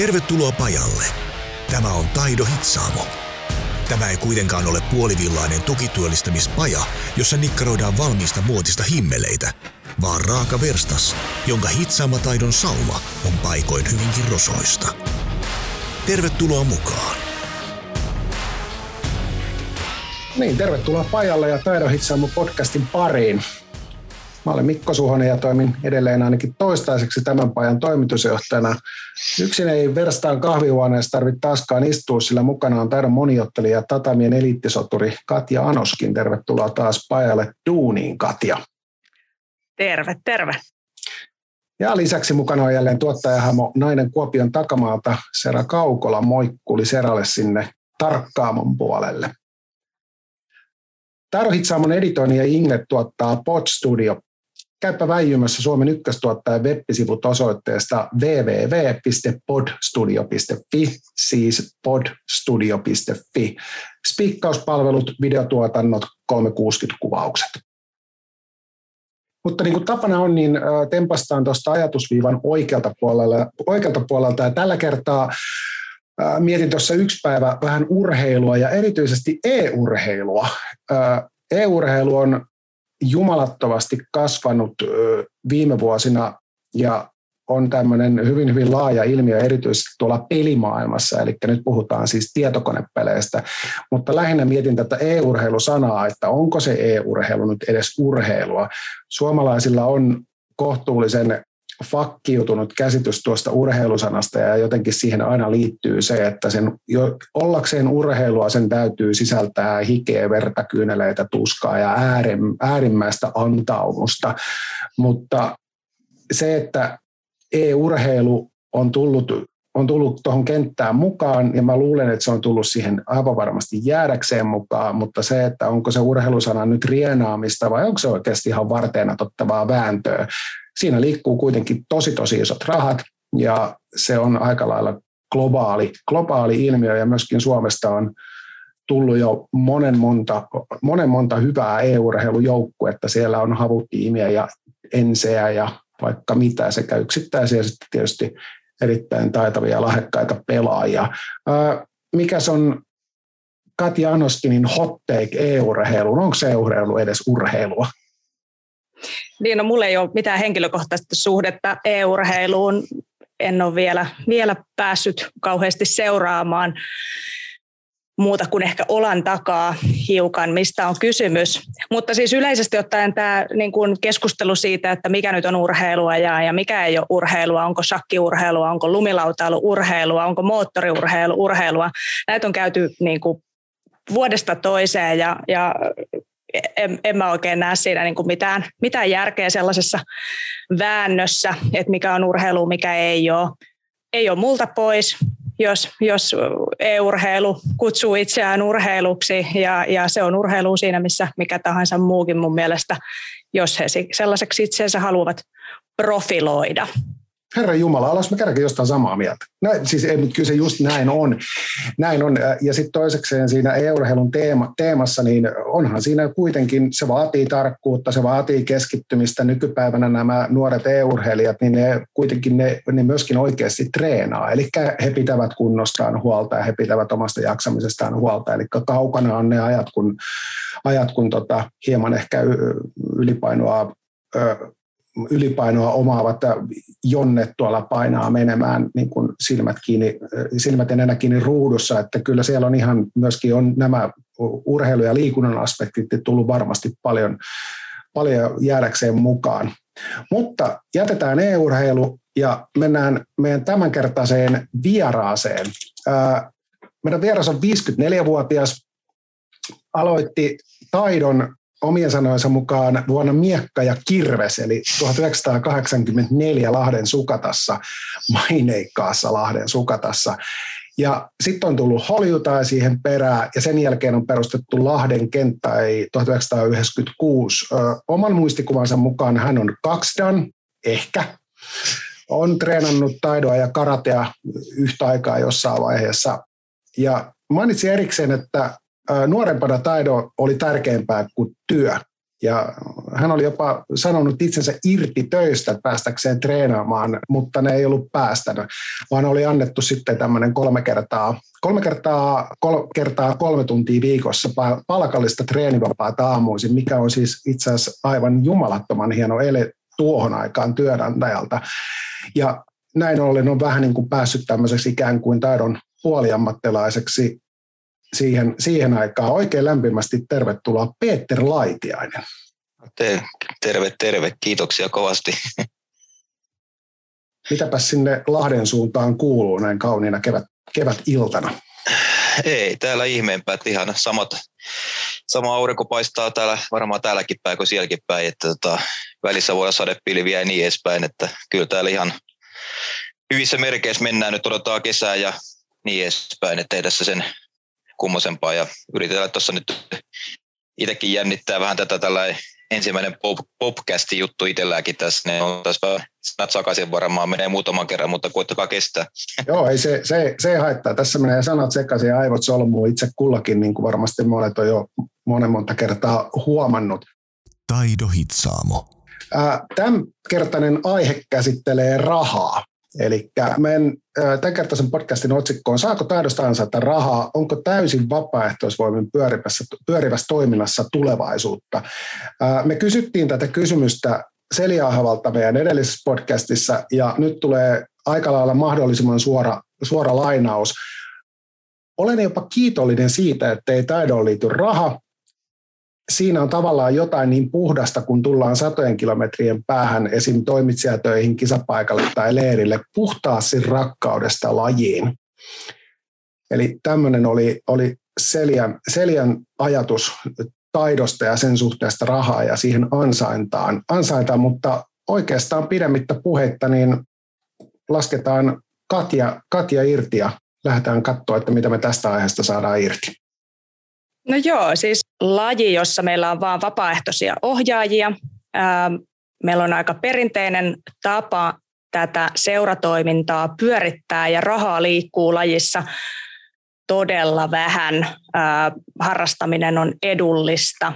Tervetuloa pajalle. Tämä on Taido Hitsaamo. Tämä ei kuitenkaan ole puolivillainen tukityöllistämispaja, jossa nikkaroidaan valmiista muotista himmeleitä, vaan raaka verstas, jonka hitsaamataidon sauma on paikoin hyvinkin rosoista. Tervetuloa mukaan. Niin, tervetuloa pajalle ja Taidon podcastin pariin. Mä olen Mikko Suhonen ja toimin edelleen ainakin toistaiseksi tämän pajan toimitusjohtajana. Yksin ei verstaan kahvihuoneessa tarvitse taaskaan istua, sillä mukana on taidon moniottelija Tatamien eliittisoturi Katja Anoskin. Tervetuloa taas pajalle duuniin, Katja. Terve, terve. Ja lisäksi mukana on jälleen tuottajahamo Nainen Kuopion takamaalta Sera Kaukola moikkuli Seralle sinne tarkkaamon puolelle. Tarhitsaamon editoinnin ja Ingle tuottaa Pod Studio Käypä väijymässä Suomen ykköstuottajan web-sivut osoitteesta www.podstudio.fi, siis podstudio.fi. Spiikkauspalvelut, videotuotannot, 360-kuvaukset. Mutta niin kuin tapana on, niin tempastaan tuosta ajatusviivan oikealta puolelta, oikealta puolelta ja tällä kertaa mietin tuossa yksi päivä vähän urheilua ja erityisesti e-urheilua. E-urheilu on jumalattomasti kasvanut viime vuosina ja on tämmöinen hyvin, hyvin laaja ilmiö erityisesti tuolla pelimaailmassa, eli nyt puhutaan siis tietokonepeleistä, mutta lähinnä mietin tätä e-urheilusanaa, että onko se e-urheilu nyt edes urheilua. Suomalaisilla on kohtuullisen fakkiutunut käsitys tuosta urheilusanasta ja jotenkin siihen aina liittyy se, että sen jo, ollakseen urheilua sen täytyy sisältää hikeä, verta, kyyneleitä, tuskaa ja äärim, äärimmäistä antaumusta. Mutta se, että e-urheilu on tullut on tullut tuohon kenttään mukaan, ja mä luulen, että se on tullut siihen aivan varmasti jäädäkseen mukaan, mutta se, että onko se urheilusana nyt rienaamista vai onko se oikeasti ihan varteena tottavaa vääntöä, siinä liikkuu kuitenkin tosi tosi isot rahat ja se on aika lailla globaali, globaali ilmiö ja myöskin Suomesta on tullut jo monen monta, monen monta hyvää EU-urheilujoukkuetta. Siellä on havutiimiä ja enseä ja vaikka mitä sekä yksittäisiä sitten tietysti erittäin taitavia lahjakkaita pelaajia. Mikä on Katja Anoskinin hot take EU-urheiluun? Onko se urheilu edes urheilua? Niin, no mulla ei ole mitään henkilökohtaista suhdetta e-urheiluun. En ole vielä, vielä päässyt kauheasti seuraamaan muuta kuin ehkä olan takaa hiukan, mistä on kysymys. Mutta siis yleisesti ottaen tämä niin kuin keskustelu siitä, että mikä nyt on urheilua ja, ja mikä ei ole urheilua, onko shakkiurheilua, onko lumilautailu urheilua, onko moottoriurheilu urheilua, näitä on käyty niin kuin vuodesta toiseen ja, ja en, en mä oikein näe siinä niin kuin mitään, mitään järkeä sellaisessa väännössä, että mikä on urheilu, mikä ei ole. Ei ole multa pois, jos, jos e-urheilu kutsuu itseään urheiluksi ja, ja se on urheilu siinä, missä mikä tahansa muukin mun mielestä, jos he sellaiseksi itseensä haluavat profiloida. Herra Jumala, alas me kerrankin jostain samaa mieltä. Näin, siis ei, mutta kyllä se just näin on. Näin on. Ja sitten toisekseen siinä e-urheilun teema, teemassa, niin onhan siinä kuitenkin, se vaatii tarkkuutta, se vaatii keskittymistä. Nykypäivänä nämä nuoret e-urheilijat, niin ne kuitenkin ne, ne myöskin oikeasti treenaa. Eli he pitävät kunnostaan huolta ja he pitävät omasta jaksamisestaan huolta. Eli kaukana on ne ajat, kun, ajat, kun tota, hieman ehkä ylipainoa ylipainoa omaavat jonnet tuolla painaa menemään niin kuin silmät, kiinni, silmät enää kiinni ruudussa, että kyllä siellä on ihan myöskin on nämä urheilu- ja liikunnan aspektit tullut varmasti paljon, paljon jäädäkseen mukaan. Mutta jätetään e-urheilu ja mennään meidän tämänkertaiseen vieraaseen. Meidän vieras on 54-vuotias, aloitti taidon omien sanojensa mukaan vuonna Miekka ja Kirves, eli 1984 Lahden Sukatassa, maineikkaassa Lahden Sukatassa. Ja sitten on tullut Holjuta siihen perään, ja sen jälkeen on perustettu Lahden kenttä 1996. Ö, oman muistikuvansa mukaan hän on kaksidan, ehkä, on treenannut taidoa ja karatea yhtä aikaa jossain vaiheessa. Ja mainitsin erikseen, että nuorempana taido oli tärkeämpää kuin työ. ja hän oli jopa sanonut itsensä irti töistä päästäkseen treenaamaan, mutta ne ei ollut päästänyt, vaan oli annettu sitten tämmöinen kolme kertaa, kolme kertaa, kol, kertaa kolme tuntia viikossa palkallista treenivapaata aamuisin, mikä on siis itse asiassa aivan jumalattoman hieno ele tuohon aikaan työnantajalta. Ja näin ollen on vähän niin kuin päässyt tämmöiseksi ikään kuin taidon puoliammattilaiseksi siihen, siihen aikaan. Oikein lämpimästi tervetuloa Peter Laitiainen. Terve, terve. Kiitoksia kovasti. Mitäpäs sinne Lahden suuntaan kuuluu näin kauniina kevät, kevätiltana? Ei, täällä ihmeempää, että ihan samat, sama aurinko paistaa täällä, varmaan täälläkin päin kuin sielläkin päin, että tota, välissä voi olla sadepilviä ja niin edespäin, että kyllä täällä ihan hyvissä merkeissä mennään, nyt odotetaan kesää ja niin edespäin, että ei tässä sen kummosempaa ja yritetään tuossa nyt itsekin jännittää vähän tätä tällä ensimmäinen pop, popcasti juttu itselläänkin tässä, ne on tässä sanat sakaisin varmaan menee muutaman kerran, mutta koittakaa kestää. Joo, ei se, se, se ei haittaa. Tässä menee sanat sekaisin ja aivot solmuu itse kullakin, niin kuin varmasti monet on jo monen monta kertaa huomannut. Taido Hitsaamo. Tämän kertainen aihe käsittelee rahaa. Eli meidän tämänkertaisen podcastin otsikko on Saako taidosta ansaita rahaa? Onko täysin vapaaehtoisvoimin pyörivässä, pyörivässä toiminnassa tulevaisuutta? Me kysyttiin tätä kysymystä Seliahavalta meidän edellisessä podcastissa ja nyt tulee aika lailla mahdollisimman suora, suora lainaus. Olen jopa kiitollinen siitä, että ei taidoon liity raha, siinä on tavallaan jotain niin puhdasta, kun tullaan satojen kilometrien päähän esim. toimitsijatöihin, kisapaikalle tai leirille, puhtaasti rakkaudesta lajiin. Eli tämmöinen oli, oli Seljan, Seljan ajatus taidosta ja sen suhteesta rahaa ja siihen ansaintaan, ansaintaan mutta oikeastaan pidemmittä puheitta niin lasketaan Katja, Katja irti ja lähdetään katsoa, että mitä me tästä aiheesta saadaan irti. No joo, siis laji, jossa meillä on vain vapaaehtoisia ohjaajia. Meillä on aika perinteinen tapa tätä seuratoimintaa pyörittää ja rahaa liikkuu lajissa todella vähän. Harrastaminen on edullista.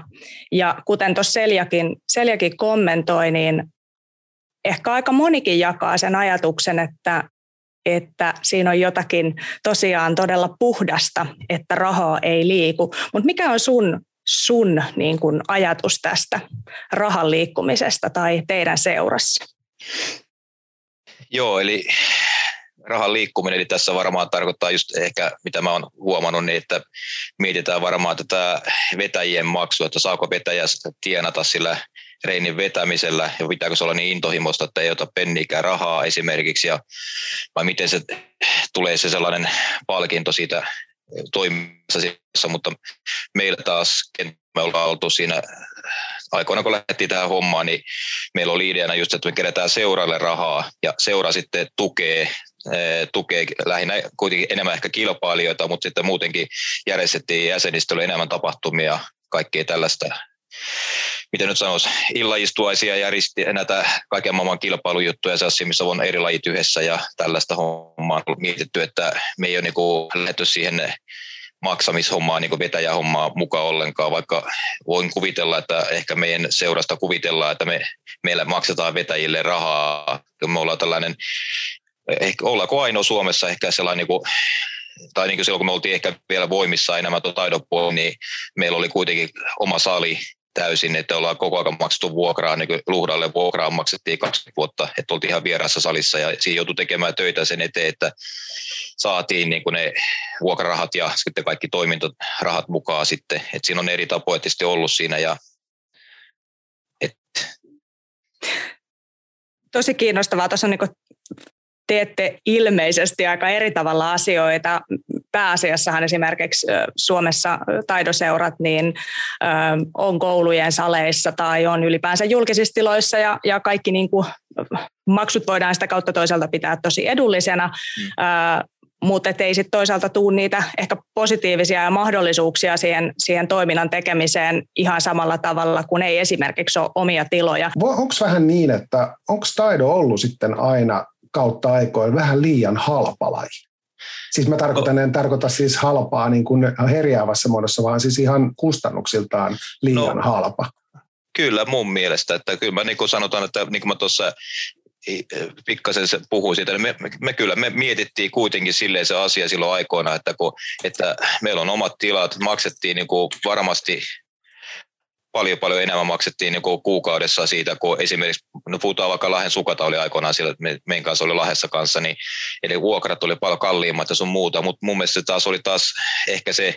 Ja kuten tuossa Seljakin, Seljakin kommentoi, niin ehkä aika monikin jakaa sen ajatuksen, että että siinä on jotakin tosiaan todella puhdasta, että rahaa ei liiku. Mutta mikä on sun, sun niin kun ajatus tästä rahan liikkumisesta tai teidän seurassa? Joo, eli rahan liikkuminen, eli tässä varmaan tarkoittaa just ehkä, mitä mä oon huomannut, niin että mietitään varmaan tätä vetäjien maksua, että saako vetäjä tienata sillä reinin vetämisellä ja pitääkö se olla niin intohimoista, että ei ota penniikään rahaa esimerkiksi ja vai miten se tulee se sellainen palkinto siitä toiminnassa, mutta meillä taas, me ollaan oltu siinä aikoina, kun lähdettiin tähän hommaan, niin meillä oli ideana just, että me kerätään seuralle rahaa ja seura sitten tukee tukee lähinnä kuitenkin enemmän ehkä kilpailijoita, mutta sitten muutenkin järjestettiin jäsenistölle enemmän tapahtumia, kaikkea tällaista miten nyt sanoisi, illaistuaisia ja risti, näitä kaiken maailman kilpailujuttuja, sellaisia, missä on eri lajit yhdessä ja tällaista hommaa on mietitty, että me ei ole niin lähdetty siihen maksamishommaa, niin vetäjähommaa mukaan ollenkaan, vaikka voin kuvitella, että ehkä meidän seurasta kuvitellaan, että me, meillä maksetaan vetäjille rahaa, kun me ollaan tällainen, ehkä ollaanko ainoa Suomessa ehkä sellainen niin kuin, tai niin kuin silloin kun me oltiin ehkä vielä voimissa enemmän tuon niin meillä oli kuitenkin oma sali, täysin, että ollaan koko ajan maksettu vuokraa, niin kuin Luhdalle vuokraa maksettiin kaksi vuotta, että oltiin ihan vieraassa salissa ja siinä joutui tekemään töitä sen eteen, että saatiin niin kuin ne vuokrarahat ja sitten kaikki toimintarahat mukaan sitten, että siinä on eri tapoja tietysti ollut siinä ja. Tosi kiinnostavaa, tuossa on niin teette ilmeisesti aika eri tavalla asioita. Pääasiassahan esimerkiksi Suomessa taidoseurat niin on koulujen saleissa tai on ylipäänsä julkisissa tiloissa ja, ja kaikki niin kuin maksut voidaan sitä kautta toisaalta pitää tosi edullisena. Mm mutta ei sitten toisaalta tule niitä ehkä positiivisia ja mahdollisuuksia siihen, siihen toiminnan tekemiseen ihan samalla tavalla kuin ei esimerkiksi ole omia tiloja. Onko vähän niin, että onko taido ollut sitten aina kautta aikoin vähän liian halpa laji. Siis mä tarkoitan, en tarkoita siis halpaa niin kuin herjäävässä muodossa, vaan siis ihan kustannuksiltaan liian no, halpa. Kyllä mun mielestä, että kyllä mä niin kuin sanotaan, että niin kuin mä tuossa pikkasen puhuin siitä, me, me, me, kyllä me mietittiin kuitenkin silleen se asia silloin aikoina, että, kun, että meillä on omat tilat, maksettiin niin kuin varmasti paljon paljon enemmän maksettiin niin kuin kuukaudessa siitä, kun esimerkiksi, no puhutaan vaikka Lahden sukata oli aikoinaan sillä, me, meidän kanssa oli Lahdessa kanssa, niin eli vuokrat oli paljon kalliimmat ja sun muuta, mutta mun mielestä se taas oli taas ehkä se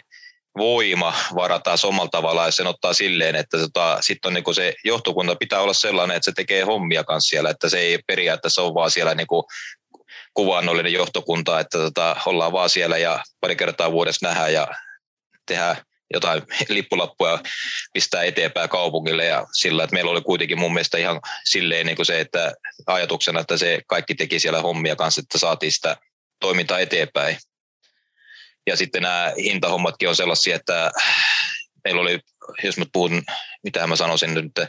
voima varataan omalla tavallaan ja sen ottaa silleen, että tota, sitten niin se johtokunta pitää olla sellainen, että se tekee hommia kanssa siellä, että se ei periaatteessa ole vaan siellä niin kuvannollinen johtokunta, että tota, ollaan vaan siellä ja pari kertaa vuodessa nähdään ja tehdään jotain lippulappuja pistää eteenpäin kaupungille ja sillä, että meillä oli kuitenkin mun mielestä ihan silleen niin kuin se, että ajatuksena, että se kaikki teki siellä hommia kanssa, että saatiin sitä toimintaa eteenpäin. Ja sitten nämä hintahommatkin on sellaisia, että meillä oli, jos mä puhun, mitä mä sanoisin nyt, että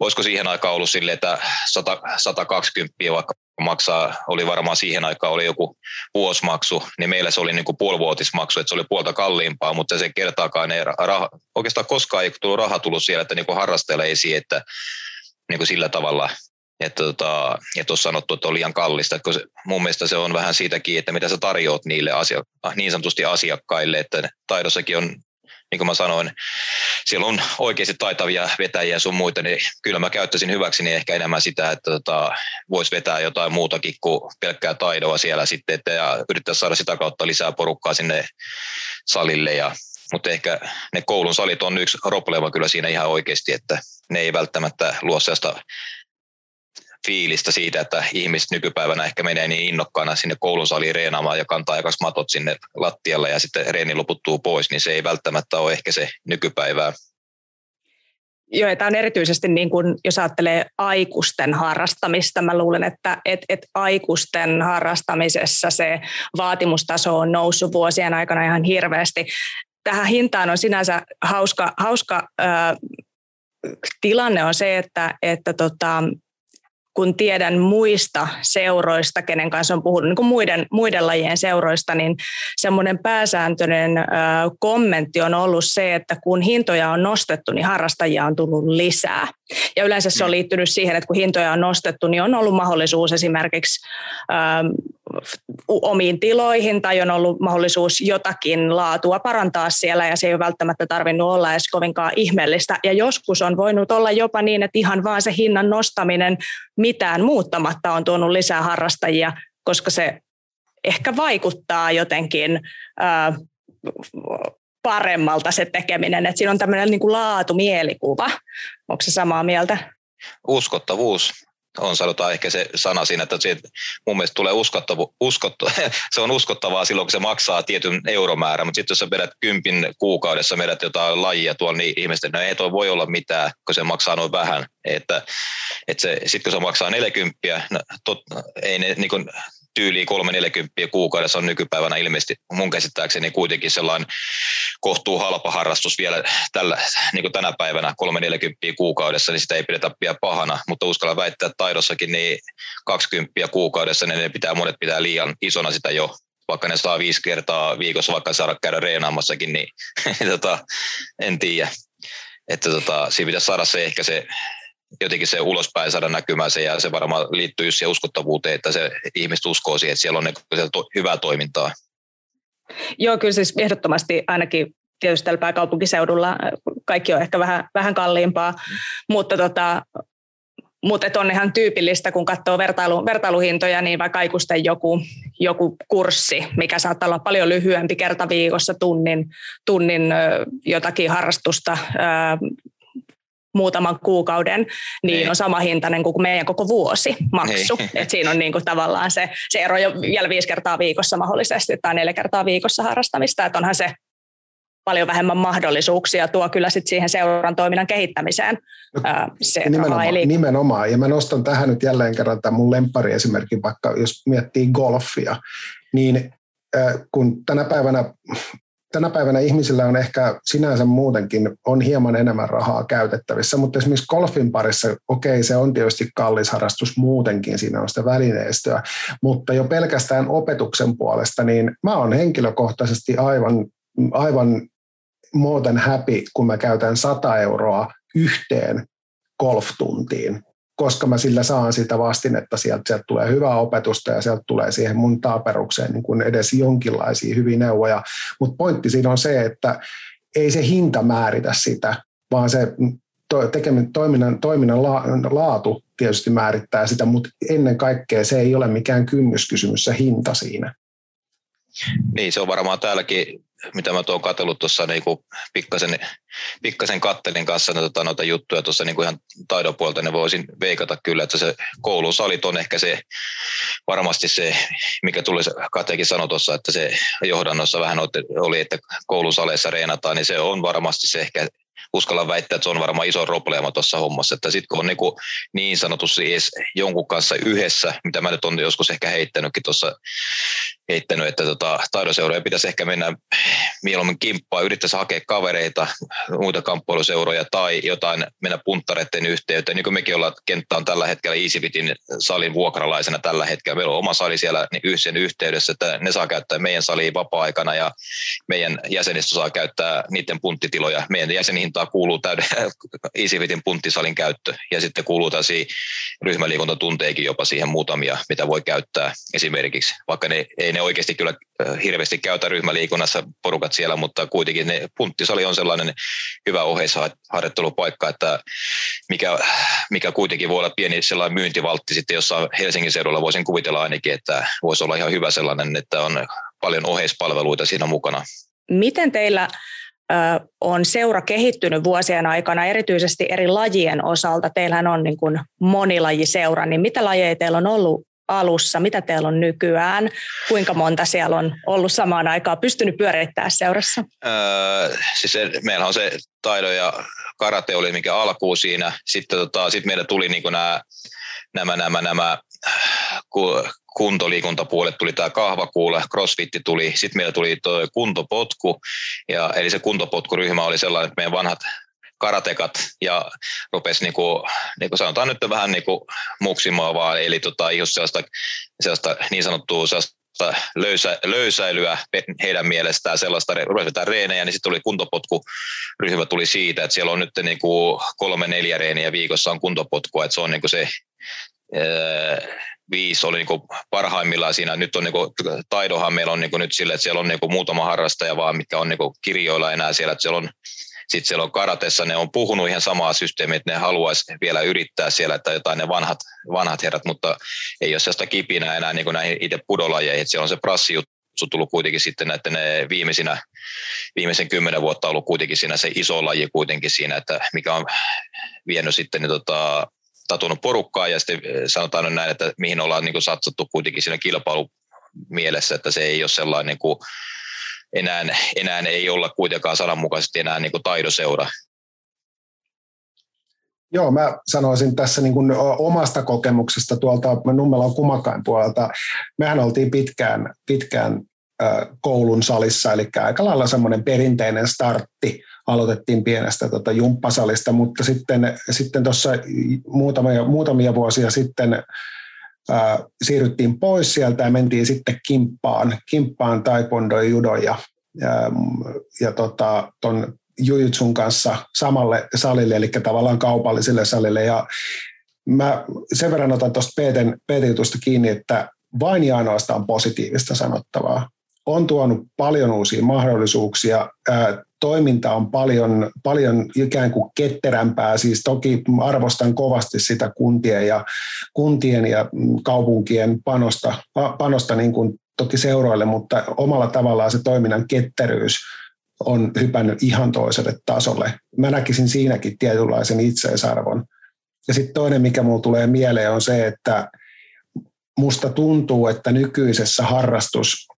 olisiko siihen aikaan ollut sille, että 100, 120 vaikka maksaa, oli varmaan siihen aikaan oli joku vuosimaksu, niin meillä se oli niin kuin puolivuotismaksu, että se oli puolta kalliimpaa, mutta se kertaakaan ei raha, oikeastaan koskaan ei tullut raha tullut siellä, että niin kuin harrastajalle esiin, että niin kuin sillä tavalla että, tota, että on sanottu, että on liian kallista. Että se, mun mielestä se on vähän siitäkin, että mitä sä tarjoat niille asia, niin sanotusti asiakkaille, että taidossakin on niin kuin mä sanoin, siellä on oikeasti taitavia vetäjiä sun muita, niin kyllä mä käyttäisin hyväksi niin ehkä enemmän sitä, että tota, voisi vetää jotain muutakin kuin pelkkää taidoa siellä sitten, että ja yrittää saada sitä kautta lisää porukkaa sinne salille ja mutta ehkä ne koulun salit on yksi problema kyllä siinä ihan oikeasti, että ne ei välttämättä luo sellaista fiilistä siitä, että ihmiset nykypäivänä ehkä menee niin innokkaana sinne koulun saliin reenaamaan ja kantaa aikas matot sinne lattialle ja sitten reeni loputtuu pois, niin se ei välttämättä ole ehkä se nykypäivää. Joo, ja tämä on erityisesti, niin kuin, jos ajattelee aikuisten harrastamista, mä luulen, että et, et aikuisten harrastamisessa se vaatimustaso on noussut vuosien aikana ihan hirveästi. Tähän hintaan on sinänsä hauska, hauska äh, tilanne on se, että, että tota, kun tiedän muista seuroista, kenen kanssa on puhunut, niin kuin muiden, muiden lajien seuroista, niin semmoinen pääsääntöinen ö, kommentti on ollut se, että kun hintoja on nostettu, niin harrastajia on tullut lisää. Ja yleensä se on mm. liittynyt siihen, että kun hintoja on nostettu, niin on ollut mahdollisuus esimerkiksi ö, omiin tiloihin tai on ollut mahdollisuus jotakin laatua parantaa siellä ja se ei ole välttämättä tarvinnut olla edes kovinkaan ihmeellistä. Ja joskus on voinut olla jopa niin, että ihan vaan se hinnan nostaminen mitään muuttamatta on tuonut lisää harrastajia, koska se ehkä vaikuttaa jotenkin paremmalta se tekeminen, että siinä on tämmöinen niin kuin laatumielikuva. Onko se samaa mieltä? Uskottavuus on sanotaan ehkä se sana siinä, että se mun mielestä tulee uskottavu, uskottu, se on uskottavaa silloin, kun se maksaa tietyn euromäärän, mutta sitten jos sä vedät kympin kuukaudessa, vedät jotain lajia tuolla, niin ihmiset, no ei toi voi olla mitään, kun se maksaa noin vähän. Että, että se, kun se maksaa 40, no, tot, ei ne niin kuin, tyyliin 340 kuukaudessa on nykypäivänä ilmeisesti mun käsittääkseni kuitenkin sellainen kohtuu halpa harrastus vielä tällä, niin kuin tänä päivänä 340 kuukaudessa, niin sitä ei pidetä pian pahana, mutta uskalla väittää, että taidossakin niin 20 kuukaudessa, niin ne pitää, monet pitää liian isona sitä jo, vaikka ne saa viisi kertaa viikossa vaikka saada käydä reenaamassakin, niin tota, en tiedä. Että tota, siinä pitäisi saada se ehkä se jotenkin se ulospäin saada näkymään se, ja se varmaan liittyy just siihen uskottavuuteen, että se ihmiset uskoo siihen, että siellä on niin to, hyvää toimintaa. Joo, kyllä siis ehdottomasti ainakin tietysti täällä pääkaupunkiseudulla kaikki on ehkä vähän, vähän kalliimpaa, mm. mutta tota, mutta on ihan tyypillistä, kun katsoo vertailu, vertailuhintoja, niin vaikka aikuisten joku, joku kurssi, mikä saattaa olla paljon lyhyempi kerta viikossa tunnin, tunnin jotakin harrastusta muutaman kuukauden, niin Ei. on sama hintainen kuin meidän koko vuosi maksu. Et siinä on niin kuin tavallaan se, se ero jo vielä viisi kertaa viikossa mahdollisesti tai neljä kertaa viikossa harrastamista, että onhan se paljon vähemmän mahdollisuuksia tuo kyllä sit siihen seuran toiminnan kehittämiseen. No, se nimenomaan, eli... nimenomaan, ja mä nostan tähän nyt jälleen kerran tämän mun esimerkki, vaikka jos miettii golfia, niin kun tänä päivänä tänä päivänä ihmisillä on ehkä sinänsä muutenkin on hieman enemmän rahaa käytettävissä, mutta esimerkiksi golfin parissa, okei, se on tietysti kallis harrastus muutenkin, siinä on sitä välineistöä, mutta jo pelkästään opetuksen puolesta, niin mä oon henkilökohtaisesti aivan, aivan more than happy, kun mä käytän 100 euroa yhteen golftuntiin, koska mä sillä saan sitä vastinetta, sieltä, sieltä tulee hyvää opetusta ja sieltä tulee siihen mun taaperukseen niin kuin edes jonkinlaisia hyviä neuvoja. Mutta pointti siinä on se, että ei se hinta määritä sitä, vaan se tekeminen, toiminnan, toiminnan laatu tietysti määrittää sitä, mutta ennen kaikkea se ei ole mikään kynnyskysymys, se hinta siinä. Niin, se on varmaan täälläkin, mitä mä tuon katsellut tuossa niin pikkasen, pikkasen kattelin kanssa noita, noita juttuja tuossa niin ihan taidon puolta, ne voisin veikata kyllä, että se koulusalit on ehkä se varmasti se, mikä tuli Katekin sanoi tuossa, että se johdannossa vähän oli, että koulusaleissa reenataan, niin se on varmasti se ehkä uskalla väittää, että se on varmaan iso probleema tuossa hommassa, että sitten kun on niin, niin sanotusti edes jonkun kanssa yhdessä, mitä mä nyt on joskus ehkä heittänytkin tuossa heittänyt, että tota, taidoseuroja pitäisi ehkä mennä mieluummin kimppaa, yrittäisi hakea kavereita, muita kamppailuseuroja tai jotain mennä punttareiden yhteyteen. Niin kuin mekin ollaan, kenttä on tällä hetkellä Easyfitin salin vuokralaisena tällä hetkellä. Meillä on oma sali siellä niin yhteydessä, että ne saa käyttää meidän saliin vapaa-aikana ja meidän jäsenistö saa käyttää niiden punttitiloja. Meidän jäsenhintaa kuuluu täyden Easyfitin punttisalin käyttö ja sitten kuuluu tällaisia ryhmäliikuntatunteekin jopa siihen muutamia, mitä voi käyttää esimerkiksi, vaikka ne ei ne ne oikeasti kyllä hirveästi käytä ryhmäliikunnassa porukat siellä, mutta kuitenkin ne punttisali on sellainen hyvä oheisharjoittelupaikka, että mikä, mikä kuitenkin voi olla pieni sellainen myyntivaltti sitten jossain Helsingin seudulla voisin kuvitella ainakin, että voisi olla ihan hyvä sellainen, että on paljon oheispalveluita siinä mukana. Miten teillä on seura kehittynyt vuosien aikana, erityisesti eri lajien osalta. Teillähän on niin kuin monilajiseura, niin mitä lajeja teillä on ollut alussa, mitä teillä on nykyään, kuinka monta siellä on ollut samaan aikaan pystynyt pyörittämään seurassa? Öö, siis se, meillä on se taido ja karate oli mikä alkuu siinä. Sitten tota, sit meillä tuli niin nämä, nämä, nämä, nämä kuntoliikuntapuolet tuli tämä kahvakuule, crossfitti tuli, sitten meillä tuli tuo kuntopotku, ja, eli se kuntopotkuryhmä oli sellainen, että meidän vanhat karatekat ja rupesi niin kuin, niin kuin sanotaan nyt vähän niin kuin muksimaan vaan, eli tota, just sellaista, sellaista niin sanottua sellaista löysä, löysäilyä heidän mielestään sellaista, rupesi reenejä, niin sitten tuli kuntopotkuryhmä tuli siitä, että siellä on nyt niin kuin kolme neljä reeniä viikossa on kuntopotkua, että se on niin kuin se viisi oli niin parhaimmillaan siinä. Nyt on niin kuin, taidohan meillä on niin kuin nyt sille, että siellä on niin kuin muutama harrastaja vaan, mitkä on niin kuin kirjoilla enää siellä, että siellä on sitten siellä on karatessa, ne on puhunut ihan samaa systeemiä, että ne haluaisi vielä yrittää siellä, että jotain ne vanhat, vanhat herrat, mutta ei ole sellaista kipinää enää niin kuin näihin itse pudolajeihin. Siellä on se prassijuttu tullut kuitenkin sitten näiden viimeisinä, viimeisen kymmenen vuotta ollut kuitenkin siinä se iso laji kuitenkin siinä, että mikä on vienyt sitten niin tota, tatunut porukkaa ja sitten sanotaan nyt näin, että mihin ollaan niin satsattu kuitenkin siinä kilpailu mielessä, että se ei ole sellainen niin kuin enää, enää ei olla kuitenkaan sananmukaisesti enää niin kuin taidoseura. Joo, mä sanoisin tässä niin kuin omasta kokemuksesta tuolta Nummelan Kumakain puolelta. Mehän oltiin pitkään, pitkään koulun salissa, eli aika lailla semmoinen perinteinen startti. Aloitettiin pienestä tota jumppasalista, mutta sitten, sitten tuossa muutamia, muutamia vuosia sitten siirryttiin pois sieltä ja mentiin sitten kimppaan, kimppaan taekwondo, judo ja, ja, ja tota, ton jujutsun kanssa samalle salille, eli tavallaan kaupalliselle salille. Ja mä sen verran otan tuosta PT-jutusta kiinni, että vain ja ainoastaan positiivista sanottavaa. On tuonut paljon uusia mahdollisuuksia toiminta on paljon, paljon ikään kuin ketterämpää. Siis toki arvostan kovasti sitä kuntien ja, kuntien ja kaupunkien panosta, panosta niin kuin toki seuroille, mutta omalla tavallaan se toiminnan ketteryys on hypännyt ihan toiselle tasolle. Mä näkisin siinäkin tietynlaisen itseisarvon. Ja sitten toinen, mikä mulle tulee mieleen, on se, että musta tuntuu, että nykyisessä harrastus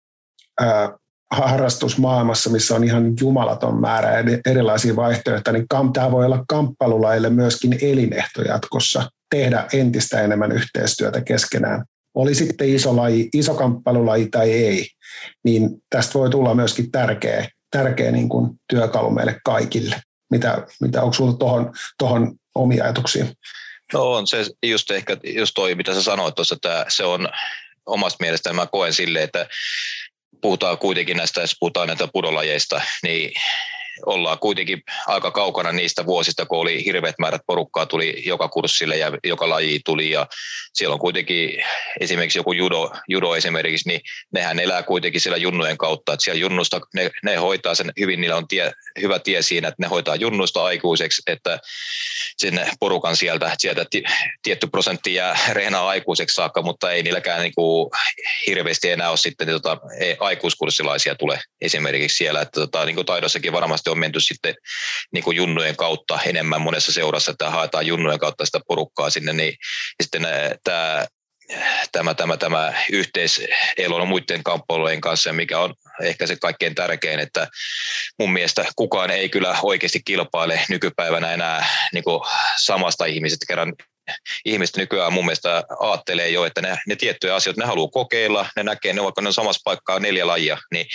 harrastusmaailmassa, missä on ihan jumalaton määrä erilaisia vaihtoehtoja, niin tämä voi olla kamppailulaille myöskin elinehto jatkossa tehdä entistä enemmän yhteistyötä keskenään. Oli sitten iso, laji, iso kamppailulaji tai ei, niin tästä voi tulla myöskin tärkeä, tärkeä niin kuin työkalu meille kaikille. Mitä, mitä onko sinulla tuohon tohon omia ajatuksia? No on se just ehkä just toi, mitä sä sanoit tuossa, että se on omasta mielestäni mä koen silleen, että puhutaan kuitenkin näistä, jos puhutaan näitä pudolajeista, niin ollaan kuitenkin aika kaukana niistä vuosista, kun oli hirveät määrät porukkaa tuli joka kurssille ja joka laji tuli. Ja siellä on kuitenkin esimerkiksi joku judo, judo esimerkiksi, niin nehän elää kuitenkin siellä junnujen kautta, että siellä junnusta ne, ne hoitaa sen hyvin, niillä on tie, hyvä tie siinä, että ne hoitaa junnusta aikuiseksi, että sinne porukan sieltä, sieltä tietty prosentti jää reenaa aikuiseksi saakka, mutta ei niilläkään niin kuin hirveästi enää ole sitten tota, aikuiskurssilaisia tule esimerkiksi siellä, että tota, niin kuin taidossakin varmasti on menty sitten niin kuin junnujen kautta enemmän monessa seurassa, että haetaan junnujen kautta sitä porukkaa sinne, niin sitten tämä tämä, tämä, tämä yhteiselo muiden kamppailujen kanssa, mikä on ehkä se kaikkein tärkein, että mun mielestä kukaan ei kyllä oikeasti kilpaile nykypäivänä enää niin samasta ihmisestä, kerran ihmiset nykyään mun mielestä ajattelee jo, että ne, ne tiettyjä asioita ne haluaa kokeilla, ne näkee, ne vaikka ne on samassa paikkaa neljä lajia niin,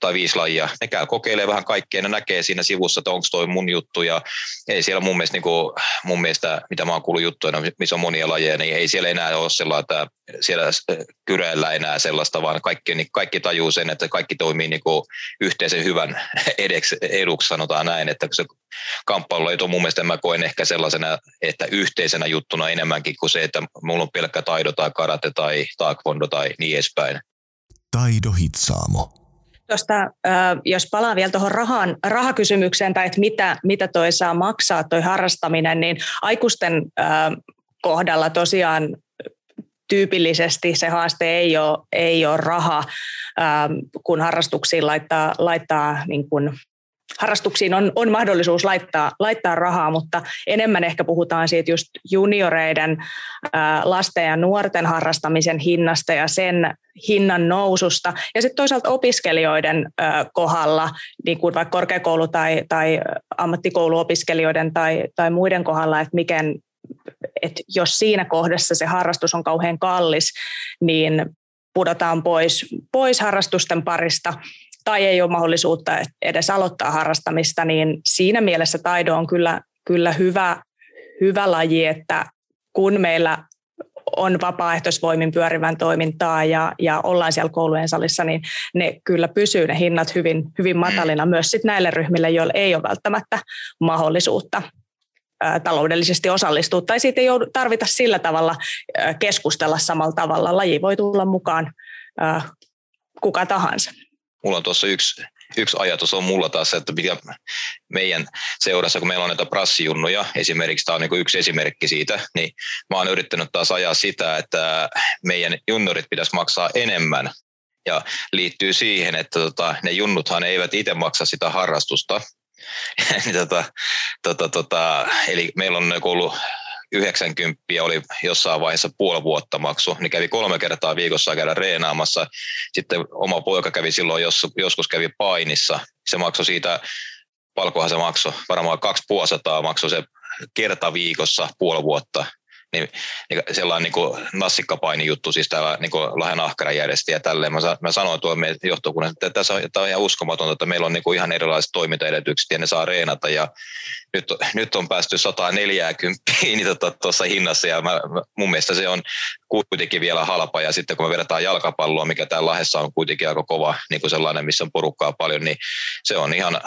tai viisi lajia, ne käy kokeilemaan vähän kaikkea, ne näkee siinä sivussa, että onko toi mun juttu. Ja ei siellä mun mielestä, niin kuin, mun mielestä mitä mä oon kuullut juttuja, missä on monia lajeja, niin ei siellä enää ole sellaista, että siellä kyreellä enää sellaista, vaan kaikki, niin kaikki tajuu sen, että kaikki toimii niin kuin yhteisen hyvän edeksi, eduksi, sanotaan näin, että se kamppailu on mun mielestä mä koen ehkä sellaisena, että yhteisenä juttuna enemmänkin kuin se, että mulla on pelkkä taido tai karate tai taekwondo tai niin edespäin. Taido hitsaamo. Tuosta, jos palaan vielä tuohon rahan, rahakysymykseen tai että mitä, mitä toi saa maksaa toi harrastaminen, niin aikuisten kohdalla tosiaan tyypillisesti se haaste ei ole, ei ole raha, kun harrastuksiin laittaa, laittaa niin kuin harrastuksiin on, on mahdollisuus laittaa, laittaa rahaa, mutta enemmän ehkä puhutaan siitä just junioreiden ää, lasten ja nuorten harrastamisen hinnasta ja sen hinnan noususta. Ja sitten toisaalta opiskelijoiden ää, kohdalla, niin kuin vaikka korkeakoulu- tai, tai ammattikouluopiskelijoiden tai, tai muiden kohdalla, että miten, että jos siinä kohdassa se harrastus on kauhean kallis, niin pudotaan pois, pois harrastusten parista tai ei ole mahdollisuutta edes aloittaa harrastamista, niin siinä mielessä taido on kyllä, kyllä hyvä, hyvä laji, että kun meillä on vapaaehtoisvoimin pyörivän toimintaa ja, ja ollaan siellä koulujen salissa, niin ne kyllä pysyy ne hinnat hyvin, hyvin matalina myös sit näille ryhmille, joilla ei ole välttämättä mahdollisuutta taloudellisesti osallistua, tai siitä ei tarvita sillä tavalla keskustella samalla tavalla. Laji voi tulla mukaan kuka tahansa mulla on tuossa yksi, yksi ajatus on mulla taas, että mikä meidän seurassa, kun meillä on näitä prassijunnuja, esimerkiksi tämä on niin yksi esimerkki siitä, niin mä oon yrittänyt taas ajaa sitä, että meidän junnurit pitäisi maksaa enemmän ja liittyy siihen, että tota, ne junnuthan eivät itse maksa sitä harrastusta. Niin tota, tota, tota, eli meillä on ollut 90 oli jossain vaiheessa puoli vuotta maksu, niin kävi kolme kertaa viikossa käydä reenaamassa. Sitten oma poika kävi silloin, jos, joskus kävi painissa. Se maksoi siitä, palkohan se maksoi, varmaan kaksi puolisataa maksoi se kerta viikossa puoli vuotta niin, niin sellainen niin nassikkapaini juttu, siis täällä niin Lahden Ahkara järjesti ja tälleen. Mä, mä sanoin tuolla meidän johtokunnassa, että tässä on, tämä on ihan uskomatonta, että meillä on niin ihan erilaiset toimintaedellytykset ja ne saa reenata ja nyt, nyt on päästy 140 niin tuossa tota, hinnassa ja mä, mun mielestä se on kuitenkin vielä halpa ja sitten kun me verrataan jalkapalloa, mikä täällä Lahdessa on kuitenkin aika kova niin kuin sellainen, missä on porukkaa paljon, niin se on ihan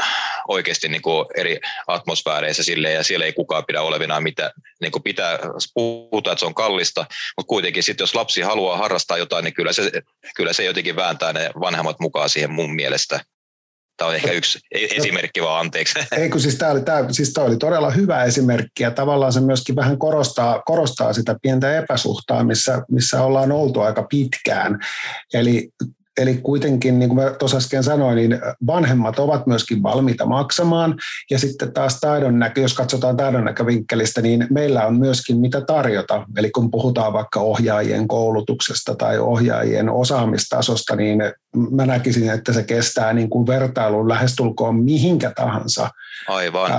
oikeasti niin kuin eri atmosfääreissä silleen ja siellä ei kukaan pidä olevina mitä niin kuin pitää puhutaan, että se on kallista, mutta kuitenkin sitten jos lapsi haluaa harrastaa jotain, niin kyllä se, kyllä se jotenkin vääntää ne vanhemmat mukaan siihen mun mielestä. Tämä on ehkä yksi e- esimerkki vaan, anteeksi. Ei kun siis tämä oli, tämä, siis tämä oli todella hyvä esimerkki ja tavallaan se myöskin vähän korostaa, korostaa sitä pientä epäsuhtaa, missä, missä ollaan oltu aika pitkään. Eli Eli kuitenkin, niin kuin mä tuossa äsken sanoin, niin vanhemmat ovat myöskin valmiita maksamaan. Ja sitten taas taidon näkö, jos katsotaan taidon näkövinkkelistä, niin meillä on myöskin mitä tarjota. Eli kun puhutaan vaikka ohjaajien koulutuksesta tai ohjaajien osaamistasosta, niin mä näkisin, että se kestää niin kuin vertailun lähestulkoon mihinkä tahansa Aivan.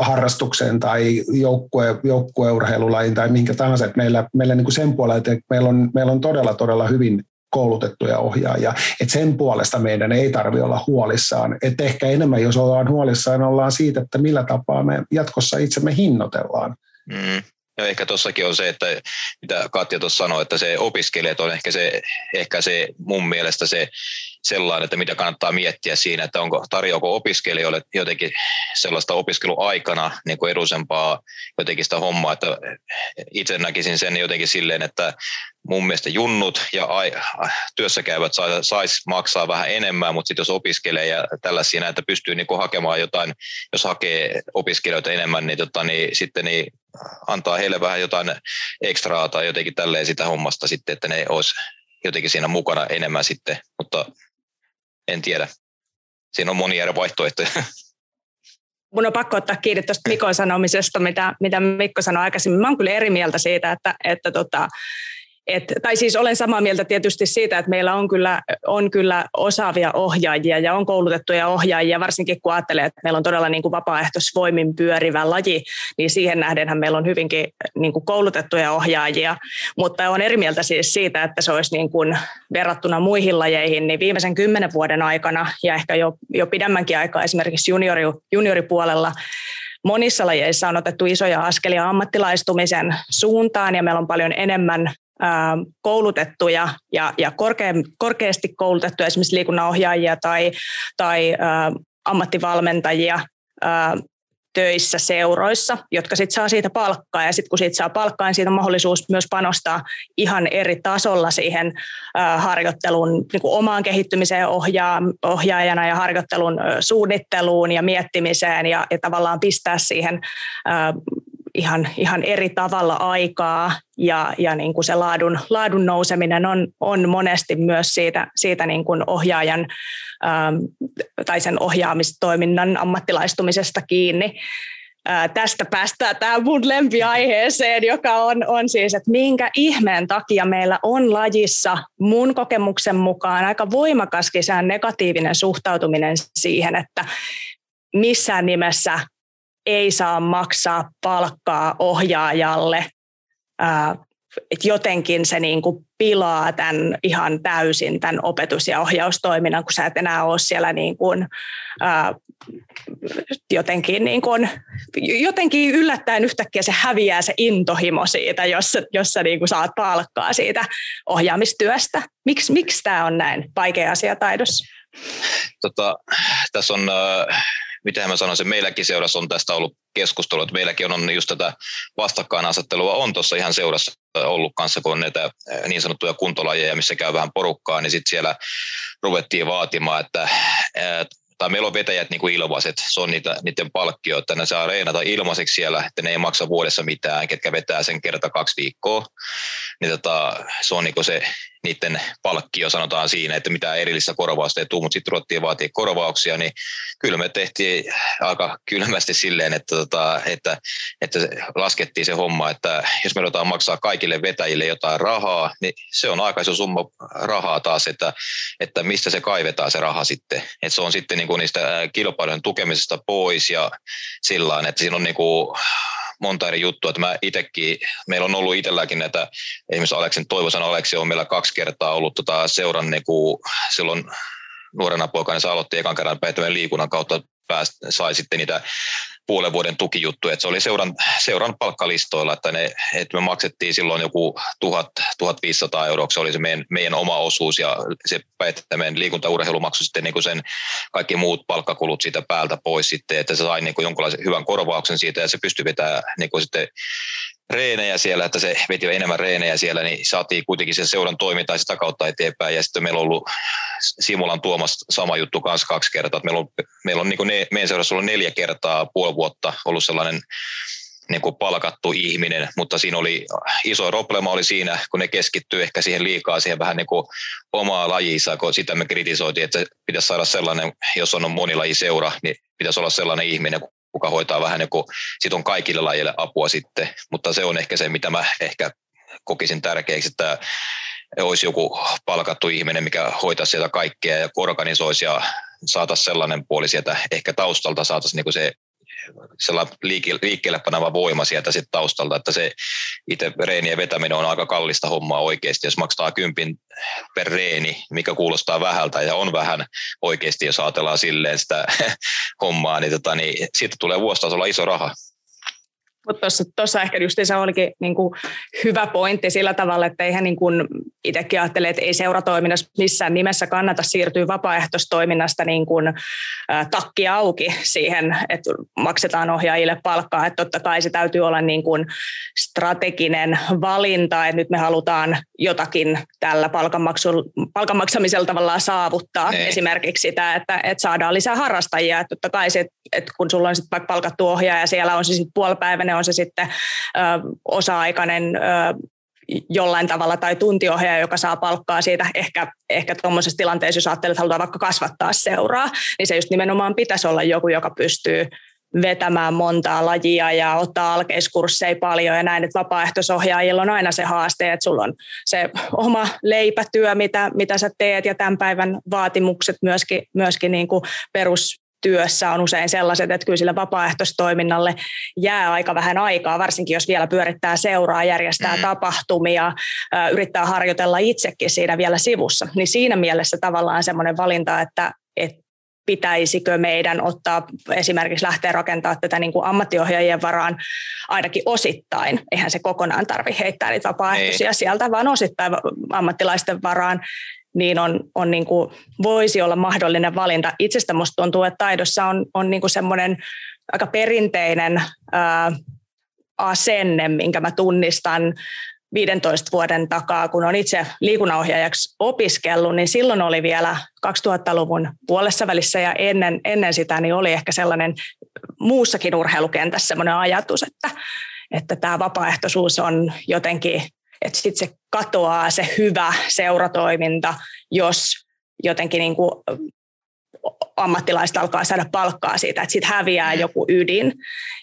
harrastukseen tai joukkue, joukkueurheilulajiin tai minkä tahansa. Että meillä, meillä niin kuin sen puolella, että meillä on, meillä on todella, todella hyvin koulutettuja ohjaajia. Et sen puolesta meidän ei tarvitse olla huolissaan. Et ehkä enemmän, jos ollaan huolissaan, ollaan siitä, että millä tapaa me jatkossa itsemme hinnoitellaan. Mm. Ja ehkä tuossakin on se, että mitä Katja tuossa sanoi, että se opiskelijat on ehkä se, ehkä se mun mielestä se sellainen, että mitä kannattaa miettiä siinä, että onko tarjoako opiskelijoille jotenkin sellaista opiskeluaikana niin kuin edullisempaa jotenkin sitä hommaa, että itse näkisin sen jotenkin silleen, että mun mielestä junnut ja työssä käyvät sais maksaa vähän enemmän, mutta sitten jos opiskelee ja tällaisia, että pystyy niin hakemaan jotain, jos hakee opiskelijoita enemmän, niin, tota, niin sitten niin antaa heille vähän jotain ekstraa tai jotenkin tälleen sitä hommasta sitten, että ne olisi jotenkin siinä mukana enemmän sitten, mutta en tiedä. Siinä on monia eri vaihtoehtoja. Mun on pakko ottaa kiinni tuosta Mikon sanomisesta, mitä, mitä Mikko sanoi aikaisemmin. Mä oon kyllä eri mieltä siitä, että, että tota, et, tai siis olen samaa mieltä tietysti siitä, että meillä on kyllä, on kyllä osaavia ohjaajia ja on koulutettuja ohjaajia, varsinkin kun ajattelee, että meillä on todella niin kuin vapaaehtoisvoimin pyörivä laji, niin siihen nähdenhän meillä on hyvinkin niin kuin koulutettuja ohjaajia, mutta on eri mieltä siis siitä, että se olisi niin kuin verrattuna muihin lajeihin, niin viimeisen kymmenen vuoden aikana ja ehkä jo, jo pidemmänkin aikaa esimerkiksi juniori, junioripuolella monissa lajeissa on otettu isoja askelia ammattilaistumisen suuntaan ja meillä on paljon enemmän koulutettuja ja, ja korkea, korkeasti koulutettuja esimerkiksi liikunnanohjaajia tai, tai ä, ammattivalmentajia ä, töissä seuroissa, jotka sitten saa siitä palkkaa. Ja sitten kun siitä saa palkkaa, niin siitä on mahdollisuus myös panostaa ihan eri tasolla siihen ä, harjoittelun niin kuin omaan kehittymiseen ohjaa, ohjaajana ja harjoittelun suunnitteluun ja miettimiseen ja, ja tavallaan pistää siihen ihan, ihan eri tavalla aikaa ja, ja niin kuin se laadun, laadun nouseminen on, on monesti myös siitä, siitä niin kuin ohjaajan ähm, tai sen ohjaamistoiminnan ammattilaistumisesta kiinni. Ää, tästä päästään tähän mun lempiaiheeseen, joka on, on siis, että minkä ihmeen takia meillä on lajissa mun kokemuksen mukaan aika voimakas negatiivinen suhtautuminen siihen, että missään nimessä ei saa maksaa palkkaa ohjaajalle. että jotenkin se niin kuin pilaa tämän ihan täysin tämän opetus- ja ohjaustoiminnan, kun sä et enää ole siellä niin kuin, ää, jotenkin, niin kuin, jotenkin yllättäen yhtäkkiä se häviää se intohimo siitä, jos, jos sä niin kuin saat palkkaa siitä ohjaamistyöstä. Miks, miksi tämä on näin vaikea asia taidossa? Tota, tässä on äh mitä mä sanoisin, meilläkin seurassa on tästä ollut keskustelua, että meilläkin on just tätä vastakkainasettelua on tuossa ihan seurassa ollut kanssa, kun on näitä niin sanottuja kuntolajeja, missä käy vähän porukkaa, niin sitten siellä ruvettiin vaatimaan, että tai meillä on vetäjät niin kuin ilmaiset, se on niitä, niiden palkkio, että ne saa reenata ilmaiseksi siellä, että ne ei maksa vuodessa mitään, ketkä vetää sen kerta kaksi viikkoa, niin tota, se on niin kuin se niiden palkkio sanotaan siinä, että mitä erillistä korvausta ei tule, mutta sitten ruvettiin vaatia korvauksia, niin kyllä me tehtiin aika kylmästi silleen, että, tota, että, että laskettiin se homma, että jos me ruvetaan maksaa kaikille vetäjille jotain rahaa, niin se on aika iso summa rahaa taas, että, että mistä se kaivetaan se raha sitten. Että se on sitten niin niistä kilpailujen tukemisesta pois ja sillä että siinä on niin kuin monta eri juttua, että mä itsekin, meillä on ollut itselläkin näitä, esimerkiksi Aleksin Toivosan Aleksi on meillä kaksi kertaa ollut tota seuran niin kuin silloin nuorena poikana niin se aloitti ekan kerran päiväinen liikunnan kautta pääst, sai sitten niitä puolen vuoden tukijuttuja, että se oli seuran, seuran palkkalistoilla, että, ne, että me maksettiin silloin joku 1000, 1500 euroa, se oli se meidän, meidän oma osuus ja se meidän liikuntaurheilu sitten niin kuin sen kaikki muut palkkakulut siitä päältä pois sitten, että se sai niin kuin jonkinlaisen hyvän korvauksen siitä ja se pystyi vetämään niin kuin sitten reenejä siellä, että se veti enemmän reenejä siellä, niin saatiin kuitenkin sen seuran toimintaa sitä kautta eteenpäin. Ja sitten meillä on ollut Simulan Tuomas sama juttu kanssa kaksi kertaa. Että meillä on, meillä on niin ne, meidän seurassa ollut neljä kertaa puoli vuotta ollut sellainen niin kuin palkattu ihminen, mutta siinä oli iso problema oli siinä, kun ne keskittyy ehkä siihen liikaa siihen vähän niin kuin omaa lajissa, kun sitä me kritisoitiin, että pitäisi saada sellainen, jos on monilajiseura, niin pitäisi olla sellainen ihminen, kuka hoitaa vähän niin kuin, sit on kaikille lajille apua sitten, mutta se on ehkä se, mitä mä ehkä kokisin tärkeäksi, että olisi joku palkattu ihminen, mikä hoitaisi sieltä kaikkea ja organisoisi ja saataisiin sellainen puoli sieltä, ehkä taustalta saataisiin niin se sellainen liikkeelle panava voima sieltä sit taustalta, että se itse reenien vetäminen on aika kallista hommaa oikeasti, jos maksaa kympin per reeni, mikä kuulostaa vähältä ja on vähän oikeasti, jos ajatellaan silleen sitä hommaa, niin, tota, niin siitä tulee vuositasolla iso raha. Mutta tuossa ehkä just se olikin niin kuin hyvä pointti sillä tavalla, että eihän niin kuin itsekin ajattele, että ei seuratoiminnassa missään nimessä kannata siirtyä vapaaehtoistoiminnasta niin kuin, ä, takki auki siihen, että maksetaan ohjaajille palkkaa. Että totta kai se täytyy olla niin kuin strateginen valinta, että nyt me halutaan jotakin tällä palkan maksamisella tavallaan saavuttaa. Ne. Niin. Esimerkiksi sitä, että, että saadaan lisää harrastajia. Että totta kai se, että kun sulla on sitten vaikka palkattu ohjaaja, siellä on se sitten puolipäiväinen, on se sitten ö, osa-aikainen ö, jollain tavalla tai tuntiohjaaja, joka saa palkkaa siitä ehkä, ehkä tuommoisessa tilanteessa, jos ajattelee, että halutaan vaikka kasvattaa seuraa, niin se just nimenomaan pitäisi olla joku, joka pystyy vetämään montaa lajia ja ottaa alkeiskursseja paljon ja näin, että vapaaehtoisohjaajilla on aina se haaste, että sulla on se oma leipätyö, mitä, mitä sä teet ja tämän päivän vaatimukset myöskin, myöskin niin kuin perus työssä on usein sellaiset, että kyllä sille vapaaehtoistoiminnalle jää aika vähän aikaa, varsinkin jos vielä pyörittää seuraa, järjestää mm. tapahtumia, yrittää harjoitella itsekin siinä vielä sivussa. Niin siinä mielessä tavallaan semmoinen valinta, että, että pitäisikö meidän ottaa esimerkiksi lähteä rakentaa tätä niin kuin ammattiohjaajien varaan ainakin osittain. Eihän se kokonaan tarvi heittää niitä vapaaehtoisia Ei. sieltä, vaan osittain ammattilaisten varaan niin on, on niin kuin, voisi olla mahdollinen valinta. Itsestä minusta tuntuu, että taidossa on, on niin kuin semmoinen aika perinteinen ää, asenne, minkä mä tunnistan 15 vuoden takaa, kun on itse liikunnanohjaajaksi opiskellut, niin silloin oli vielä 2000-luvun puolessa välissä ja ennen, ennen sitä niin oli ehkä sellainen muussakin urheilukentässä sellainen ajatus, että, että tämä vapaaehtoisuus on jotenkin että sitten se katoaa se hyvä seuratoiminta, jos jotenkin niin kuin ammattilaiset alkaa saada palkkaa siitä, että sitten häviää mm. joku ydin.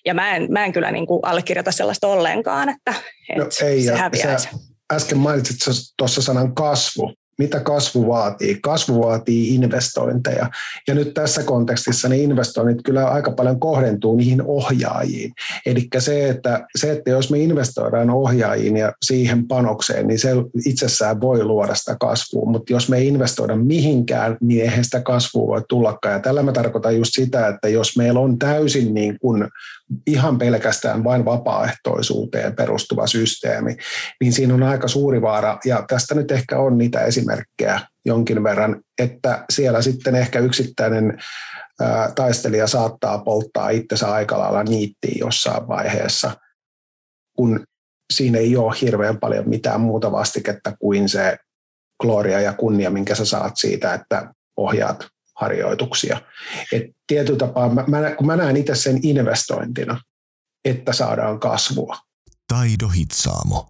Ja mä en, mä en kyllä niin kuin allekirjoita sellaista ollenkaan, että, että no ei, se häviäisi. Äsken mainitsit tuossa sanan kasvu mitä kasvu vaatii. Kasvu vaatii investointeja. Ja nyt tässä kontekstissa ne investoinnit kyllä aika paljon kohdentuu niihin ohjaajiin. Eli se että, se, että jos me investoidaan ohjaajiin ja siihen panokseen, niin se itsessään voi luoda sitä kasvua. Mutta jos me ei investoida mihinkään, niin eihän sitä kasvua voi tullakaan. Ja tällä mä tarkoitan just sitä, että jos meillä on täysin niin kuin ihan pelkästään vain vapaaehtoisuuteen perustuva systeemi, niin siinä on aika suuri vaara, ja tästä nyt ehkä on niitä esimerkkejä jonkin verran, että siellä sitten ehkä yksittäinen taistelija saattaa polttaa itsensä aika lailla niittiin jossain vaiheessa, kun siinä ei ole hirveän paljon mitään muuta vastiketta kuin se gloria ja kunnia, minkä sä saat siitä, että ohjaat harjoituksia. Et tietyllä tapaa, mä, mä, kun mä näen itse sen investointina, että saadaan kasvua. Taido Hitsaamo.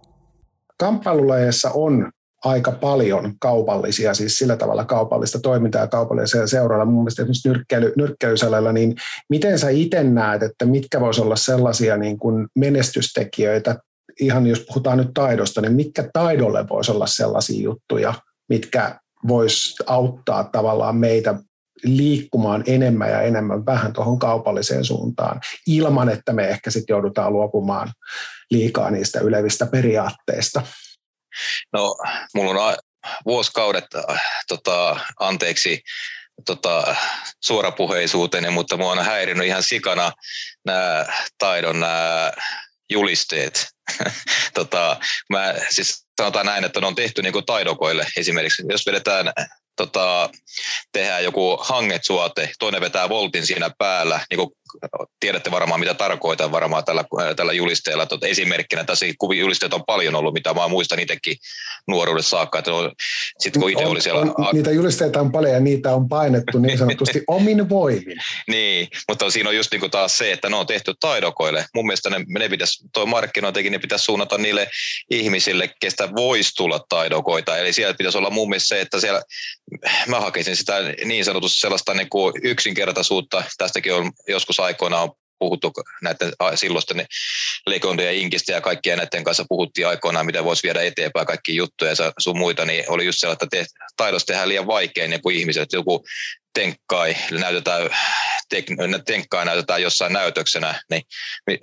Kamppailulajeissa on aika paljon kaupallisia, siis sillä tavalla kaupallista toimintaa ja kaupallisia seurailla. Mun mielestä esimerkiksi nyrkkeily, nyrkkeilysalalla, niin miten sä itse näet, että mitkä voisi olla sellaisia niin kuin menestystekijöitä, ihan jos puhutaan nyt taidosta, niin mitkä taidolle voisi olla sellaisia juttuja, mitkä vois auttaa tavallaan meitä liikkumaan enemmän ja enemmän vähän tuohon kaupalliseen suuntaan, ilman että me ehkä sitten joudutaan luopumaan liikaa niistä ylevistä periaatteista. No, mulla on vuosikaudet, äh, tota, anteeksi tota, suorapuheisuuteni, mutta mua on häirinyt ihan sikana nämä taidon nämä julisteet. tota, mä, siis sanotaan näin, että ne on tehty niin taidokoille esimerkiksi. Jos vedetään tota, tehdään joku hangetsuote, toinen vetää voltin siinä päällä, niin kuin tiedätte varmaan mitä tarkoitan varmaan tällä, tällä julisteella. Tota, esimerkkinä tässä julisteet on paljon ollut, mitä mä muistan itsekin nuoruudessa saakka. Että no, sit kun itse oli siellä... On, niitä julisteita on paljon ja niitä on painettu niin sanotusti omin voimin. niin, mutta siinä on just niin kuin taas se, että ne on tehty taidokoille. Mun mielestä ne, ne pitäisi, toi markkinointikin, ne pitäisi suunnata niille ihmisille, kestä voisi tulla taidokoita. Eli siellä pitäisi olla mun mielestä se, että siellä mä hakisin sitä niin sanotusti sellaista niin kuin yksinkertaisuutta. Tästäkin on joskus aikoinaan puhuttu näiden silloisten Legondien ja Inkistä ja kaikkien näiden kanssa puhuttiin aikoinaan, mitä voisi viedä eteenpäin, kaikki juttuja ja sun muita, niin oli just sellaista, että te, taidosta tehdään liian vaikein niin kuin ihmiset. Joku tenkkai näytetään, tek, tenkkai näytetään jossain näytöksenä, niin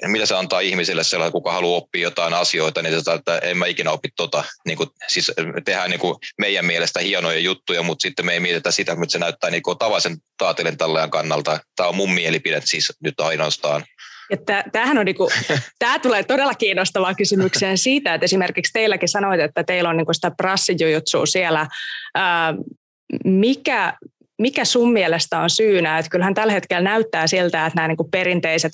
mitä se antaa ihmisille sellainen, kuka haluaa oppia jotain asioita, niin se että en mä ikinä opi tota. Niin kuin, siis tehdään niin kuin meidän mielestä hienoja juttuja, mutta sitten me ei mietitä sitä, että se näyttää niin kuin tavallisen taatelin tällajan kannalta. Tämä on mun mielipide siis nyt ainoastaan. Että tämähän on niinku, tämä tulee todella kiinnostavaa kysymykseen siitä, että esimerkiksi teilläkin sanoit, että teillä on niinku sitä prassijujutsua siellä. Ää, mikä, mikä sun mielestä on syynä? Että kyllähän tällä hetkellä näyttää siltä, että nämä niin kuin perinteiset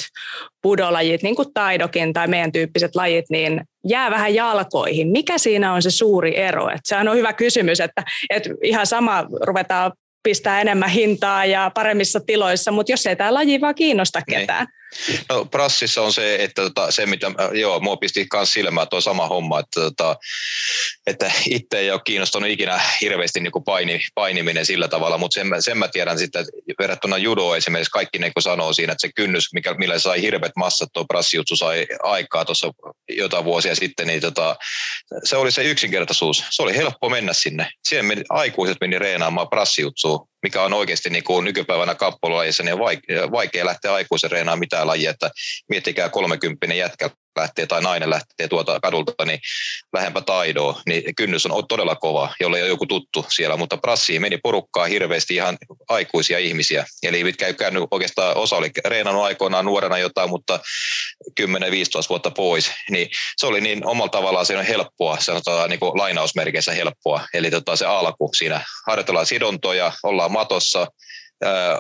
pudolajit, niin kuin taidokin tai meidän tyyppiset lajit, niin jää vähän jalkoihin. Mikä siinä on se suuri ero? Että sehän on hyvä kysymys, että, että ihan sama ruvetaan pistää enemmän hintaa ja paremmissa tiloissa, mutta jos ei tämä laji vaan kiinnosta niin. ketään. Niin. No, prassissa on se, että tota, se mitä, joo, mua pisti myös silmään tuo sama homma, että, tota, että itse ei ole kiinnostunut ikinä hirveästi niin kuin paini, painiminen sillä tavalla, mutta sen, sen mä tiedän sitten, että verrattuna judoon esimerkiksi kaikki ne kun sanoo siinä, että se kynnys, mikä, millä sai hirveät massat, tuo prassijutsu sai aikaa tuossa jotain vuosia sitten, niin tota, se oli se yksinkertaisuus. Se oli helppo mennä sinne. Siihen meni, aikuiset meni reenaamaan prassijutsuun mikä on oikeasti niin kuin nykypäivänä kappalajissa, niin vaikea, vaikea lähteä aikuisen reenaamaan mitään lajia, että miettikää 30 jätkä lähtee tai nainen lähtee tuota kadulta, niin lähempä taidoa, niin kynnys on todella kova, jolle ei ole joku tuttu siellä, mutta prassiin meni porukkaa hirveästi ihan aikuisia ihmisiä, eli mitkä ei käynyt oikeastaan, osa oli reenannut aikoinaan nuorena jotain, mutta 10-15 vuotta pois, niin se oli niin omalla tavallaan se on helppoa, sanotaan niin kuin lainausmerkeissä helppoa, eli tota se alku siinä, harjoitellaan sidontoja, ollaan matossa,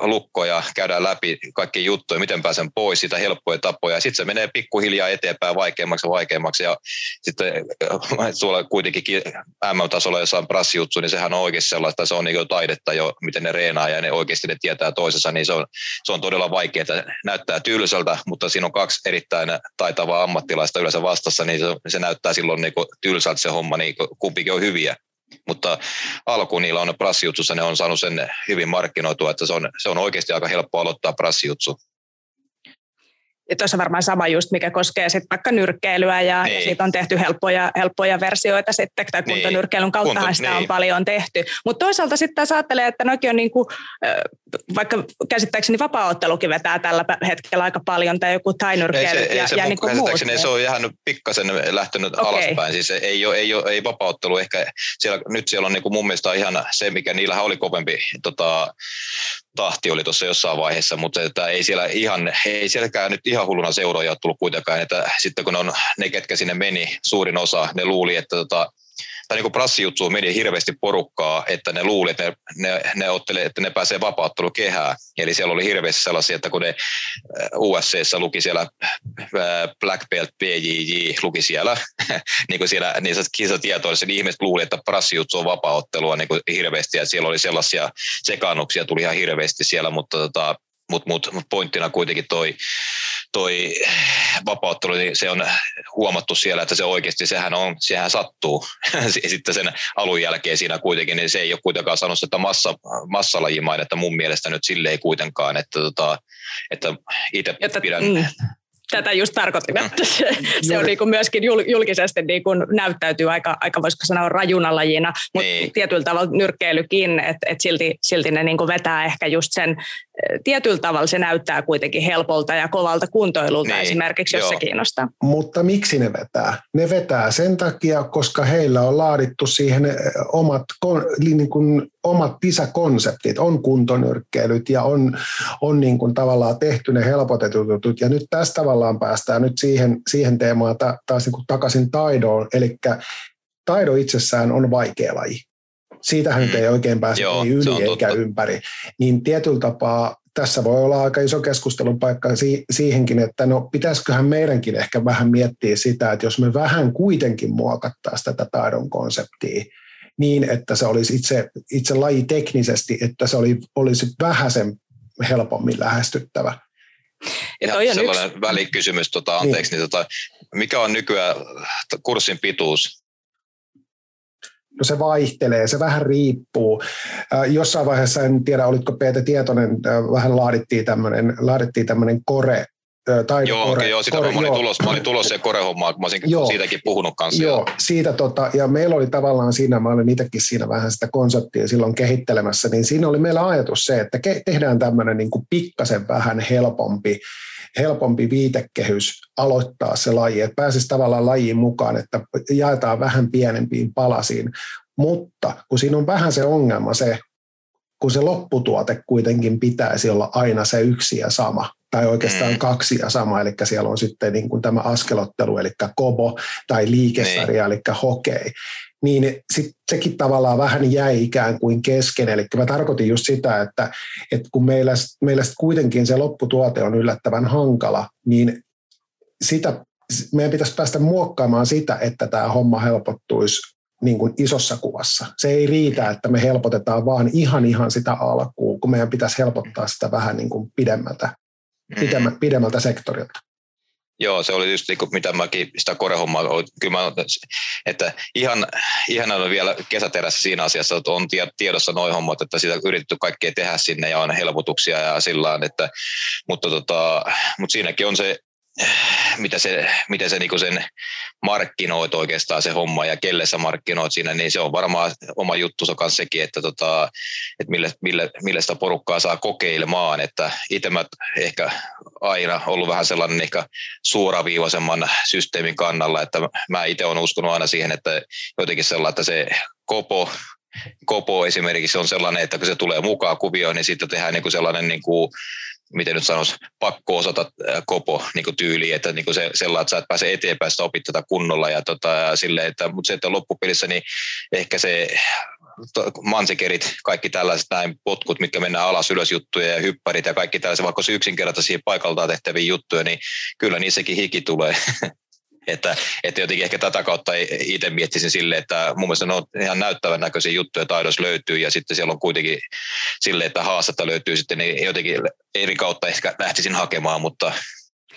lukkoja, käydään läpi kaikki juttuja, miten pääsen pois, sitä helppoja tapoja. Sitten se menee pikkuhiljaa eteenpäin vaikeammaksi ja vaikeammaksi. Ja sitten tuolla kuitenkin MM-tasolla jossain prassijutsu, niin sehän on oikeasti sellaista, se on niin taidetta jo, miten ne reenaa ja ne oikeasti ne tietää toisensa, niin se on, se on todella vaikeaa. Näyttää tylsältä, mutta siinä on kaksi erittäin taitavaa ammattilaista yleensä vastassa, niin se, se näyttää silloin niin tylsältä se homma, niin kumpikin on hyviä. Mutta alku niillä on prassijutsussa, ne on saanut sen hyvin markkinoitua, että se on, se on oikeasti aika helppo aloittaa prassijutsu. Ja tuossa varmaan sama just, mikä koskee sitten vaikka nyrkkeilyä ja, niin. ja siitä on tehty helppoja, helppoja versioita sitten, tai niin. kuntonyrkkeilyn kautta Kunto, sitä niin. on paljon tehty. Mutta toisaalta sitten taas ajattelee, että nokin on niinku, vaikka käsittääkseni vapaaottelukin vetää tällä hetkellä aika paljon, tai joku tainyrkkeily ei se, ja, ei se, ja niinku muut. se on ihan pikkasen lähtenyt okay. alaspäin, siis ei, ole, ei, ole, ei vapaaottelu ehkä, siellä, nyt siellä on niinku mun mielestä ihan se, mikä niillähän oli kovempi tota, tahti oli tuossa jossain vaiheessa, mutta että ei siellä ihan, ei sielläkään nyt ihan hulluna seuraajia tullut kuitenkaan, että sitten kun on ne, ketkä sinne meni, suurin osa, ne luuli, että tota, tai niin kuin prassijutsuun meni hirveästi porukkaa, että ne luuli, että ne, ne, ne otteli, että ne pääsee vapauttelukehään. Eli siellä oli hirveästi sellaisia, että kun ne äh, UFCssä luki siellä äh, Black Belt PJJ, luki siellä, niin kuin siellä niissä kisatietoissa, niin ihmiset luuli, että prassijutsu on vapauttelua niin hirveästi, ja siellä oli sellaisia sekaannuksia, tuli ihan hirveästi siellä, mutta tota, mutta mut, mut pointtina kuitenkin toi, toi vapauttelu, niin se on huomattu siellä, että se oikeasti, sehän, on, sehän sattuu. Sitten sen alun jälkeen siinä kuitenkin, niin se ei ole kuitenkaan sanonut että massa, massalajimainetta mun mielestä nyt sille ei kuitenkaan, että, tota, että itse pidän... Mm tätä just tarkoitin, että se, se on niin kuin myöskin julkisesti niin kuin näyttäytyy aika, aika voisiko sanoa rajuna lajina, mutta niin. tietyllä tavalla nyrkkeilykin, että, että silti, silti ne niin kuin vetää ehkä just sen, tietyllä tavalla se näyttää kuitenkin helpolta ja kovalta kuntoilulta niin. esimerkiksi, jos Joo. se kiinnostaa. Mutta miksi ne vetää? Ne vetää sen takia, koska heillä on laadittu siihen omat, niin kuin, omat PISA-konseptit, on kuntonyrkkeilyt ja on, on niin kuin tavallaan tehty ne helpotetut jutut. Ja nyt tästä tavallaan päästään nyt siihen, siihen teemaan taas niin kuin takaisin taidoon, eli taido itsessään on vaikea laji siitähän mm. ei oikein pääse Joo, ei yli eikä totta. ympäri. Niin tietyllä tapaa tässä voi olla aika iso keskustelun paikka siihenkin, että no pitäisiköhän meidänkin ehkä vähän miettiä sitä, että jos me vähän kuitenkin muokattaisiin tätä taidon konseptia, niin että se olisi itse, itse laji teknisesti, että se oli, olisi sen helpommin lähestyttävä. Ja toi on sellainen yksi... välikysymys, tota, anteeksi, niin. Niin, tota, mikä on nykyään kurssin pituus? No se vaihtelee, se vähän riippuu. Jossain vaiheessa, en tiedä olitko Peete tietoinen, vähän laadittiin tämmöinen, laadittiin tämmöinen kore, tai joo, kore, okay, joo, sitä kore, mä, olin joo. tulos, mä olin tulos se korehommaa, kun mä olisin joo, siitäkin puhunut kanssa. Joo, siitä tota, ja meillä oli tavallaan siinä, mä olin itsekin siinä vähän sitä konseptia silloin kehittelemässä, niin siinä oli meillä ajatus se, että ke, tehdään tämmöinen niin kuin pikkasen vähän helpompi, helpompi viitekehys aloittaa se laji, että pääsisi tavallaan lajiin mukaan, että jaetaan vähän pienempiin palasiin, mutta kun siinä on vähän se ongelma se, kun se lopputuote kuitenkin pitäisi olla aina se yksi ja sama, tai oikeastaan mm. kaksi ja sama, eli siellä on sitten niin kuin tämä askelottelu, eli kobo, tai liikesarja, niin. eli hokei niin sit sekin tavallaan vähän jäi ikään kuin kesken. Eli mä tarkoitin just sitä, että, että kun meillä, meillä kuitenkin se lopputuote on yllättävän hankala, niin sitä, meidän pitäisi päästä muokkaamaan sitä, että tämä homma helpottuisi niin kuin isossa kuvassa. Se ei riitä, että me helpotetaan vaan ihan ihan sitä alkuun, kun meidän pitäisi helpottaa sitä vähän niin kuin pidemmältä, pidemmältä, pidemmältä sektorilta. Joo, se oli just niin kuin, mitä mäkin sitä korehommaa, kyllä mä, että ihan, ihan on vielä kesäterässä siinä asiassa, että on tiedossa noin hommat, että sitä on yritetty kaikkea tehdä sinne ja on helpotuksia ja sillä että, mutta, tota, mutta siinäkin on se mitä se, miten se niinku sen markkinoit oikeastaan se homma ja kelle sä markkinoit siinä, niin se on varmaan oma juttu kanssa sekin, että, tota, että mille, mille, mille sitä porukkaa saa kokeilemaan, että itse mä ehkä aina ollut vähän sellainen ehkä suoraviivaisemman systeemin kannalla, että mä itse olen uskonut aina siihen, että jotenkin sellainen, että se kopo Kopo esimerkiksi on sellainen, että kun se tulee mukaan kuvioon, niin sitten tehdään niin sellainen niin kuin miten nyt sanoisi, pakko osata kopo niin tyyli, että niin se, sellainen, että sä et pääse eteenpäin, sitä opit tätä kunnolla ja, tota, sille, että, mutta se, että loppupelissä niin ehkä se mansikerit, kaikki tällaiset näin potkut, mitkä mennään alas ylös juttuja ja hyppärit ja kaikki tällaiset, vaikka se yksinkertaisia paikaltaan tehtäviä juttuja, niin kyllä niissäkin hiki tulee. Että, että jotenkin ehkä tätä kautta itse miettisin sille, että mun mielestä ne on ihan näyttävän näköisiä juttuja taidossa löytyy ja sitten siellä on kuitenkin sille, että haastetta löytyy sitten, niin jotenkin eri kautta ehkä lähtisin hakemaan, mutta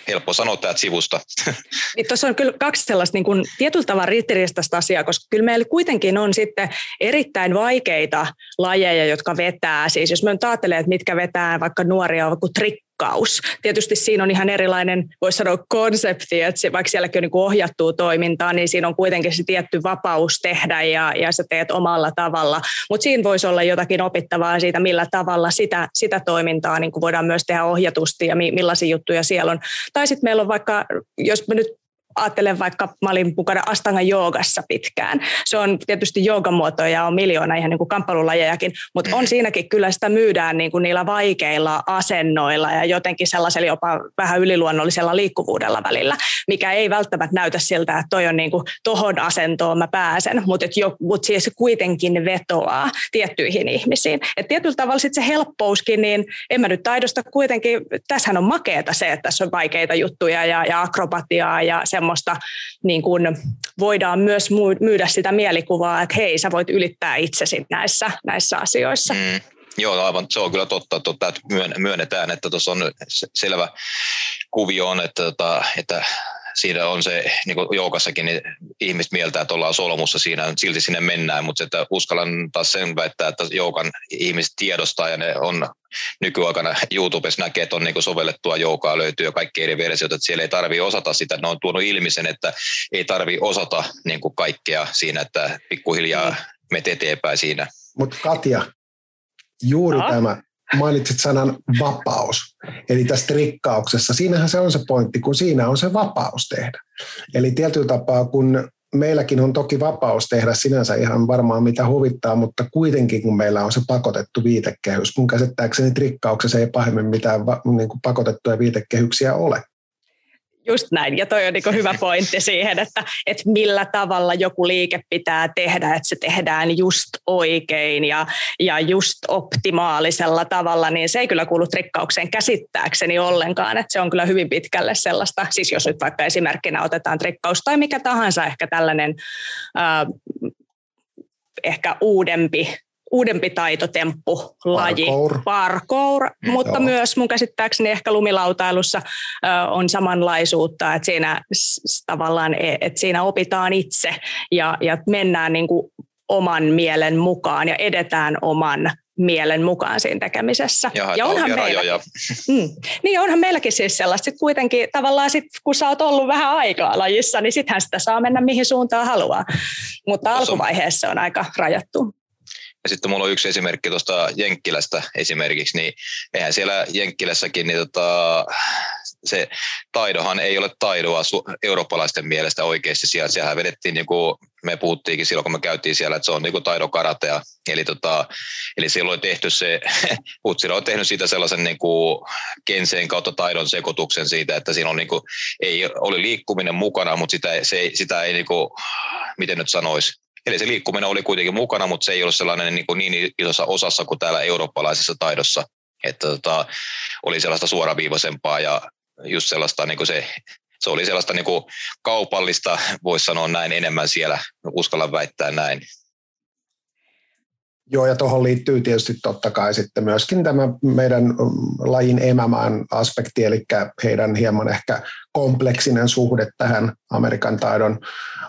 helppo sanoa täältä sivusta. Niin Tuossa on kyllä kaksi sellaista niin kuin, tietyllä tavalla ristiriistaista asiaa, koska kyllä meillä kuitenkin on sitten erittäin vaikeita lajeja, jotka vetää. Siis jos me nyt että mitkä vetää vaikka nuoria, vaikka trik rikkaus. Tietysti siinä on ihan erilainen, voisi sanoa, konsepti, että se, vaikka sielläkin on niin ohjattua toimintaa, niin siinä on kuitenkin se tietty vapaus tehdä ja, ja sä teet omalla tavalla. Mutta siinä voisi olla jotakin opittavaa siitä, millä tavalla sitä, sitä toimintaa niin voidaan myös tehdä ohjatusti ja millaisia juttuja siellä on. Tai sitten meillä on vaikka, jos me nyt ajattelen vaikka, mä olin mukana Astanga joogassa pitkään. Se on tietysti joogamuoto ja on miljoona ihan niin kuin kamppailulajejakin, mutta on mm. siinäkin kyllä sitä myydään niin kuin niillä vaikeilla asennoilla ja jotenkin sellaisella jopa vähän yliluonnollisella liikkuvuudella välillä, mikä ei välttämättä näytä siltä, että toi on niin kuin tohon asentoon mä pääsen, mutta, mutta siis kuitenkin vetoaa tiettyihin ihmisiin. Et tietyllä tavalla sit se helppouskin, niin en mä nyt taidosta kuitenkin, tässähän on makeeta se, että tässä on vaikeita juttuja ja, ja akrobatiaa ja se semmoista, niin kuin voidaan myös myydä sitä mielikuvaa, että hei, sä voit ylittää itsesi näissä, näissä asioissa. Mm. Joo, aivan, se on kyllä totta, totta että myönnetään, että tuossa on selvä kuvio on, että, tota, että siinä on se, niin kuin joukassakin, niin ihmiset mieltää, että ollaan solmussa siinä, silti sinne mennään, mutta että uskallan taas sen väittää, että joukan ihmiset tiedostaa ja ne on nykyaikana YouTubessa näkee, että on niin sovellettua joukaa, löytyy jo kaikki eri versiot, että siellä ei tarvitse osata sitä. Ne on tuonut ilmi sen, että ei tarvitse osata niin kuin kaikkea siinä, että pikkuhiljaa mm. menet eteenpäin siinä. Mutta Katja, juuri no. tämä mainitsit sanan vapaus. Eli tässä rikkauksessa, siinähän se on se pointti, kun siinä on se vapaus tehdä. Eli tietyllä tapaa, kun meilläkin on toki vapaus tehdä sinänsä ihan varmaan mitä huvittaa, mutta kuitenkin kun meillä on se pakotettu viitekehys, mun käsittääkseni trikkauksessa ei pahemmin mitään niin kuin pakotettuja viitekehyksiä ole. Just näin, ja toi on niin hyvä pointti siihen, että, että millä tavalla joku liike pitää tehdä, että se tehdään just oikein ja, ja just optimaalisella tavalla, niin se ei kyllä kuulu trikkaukseen käsittääkseni ollenkaan, että se on kyllä hyvin pitkälle sellaista, siis jos nyt vaikka esimerkkinä otetaan trikkaus tai mikä tahansa ehkä tällainen äh, ehkä uudempi uudempi taitotemppu, laji, parkour, parkour mm, mutta Joo. myös mun käsittääkseni ehkä lumilautailussa ö, on samanlaisuutta, että siinä tavallaan, e, että siinä opitaan itse ja, ja mennään niin kuin oman mielen mukaan ja edetään oman mielen mukaan siinä tekemisessä. Jaha, ja onhan meillä, mm, niin onhan meilläkin siis sellaista, sit kuitenkin tavallaan sit, kun sä oot ollut vähän aikaa lajissa, niin sittenhän sitä saa mennä mihin suuntaan haluaa. Mutta alkuvaiheessa on aika rajattu. Ja sitten mulla on yksi esimerkki tuosta Jenkkilästä esimerkiksi, niin eihän siellä Jenkkilässäkin, niin tota, se taidohan ei ole taidoa eurooppalaisten mielestä oikeasti siellä. Siellä vedettiin, niin kuin me puhuttiinkin silloin, kun me käytiin siellä, että se on niin taidokaratea. Eli, tota, eli silloin on tehty se, Putsila on tehnyt siitä sellaisen niin kuin kenseen kautta taidon sekoituksen siitä, että siinä on niin kuin, ei oli liikkuminen mukana, mutta sitä, se, sitä ei, niin kuin, miten nyt sanoisi, Eli se liikkuminen oli kuitenkin mukana, mutta se ei ollut sellainen niin, kuin niin isossa osassa kuin täällä eurooppalaisessa taidossa että tota, oli sellaista suoraviivaisempaa ja just sellaista niin kuin se, se oli sellaista niin kuin kaupallista, voisi sanoa näin enemmän siellä, uskalla väittää näin. Joo, ja tuohon liittyy tietysti totta kai sitten myöskin tämä meidän lajin emämään aspekti, eli heidän hieman ehkä kompleksinen suhde tähän Amerikan taidon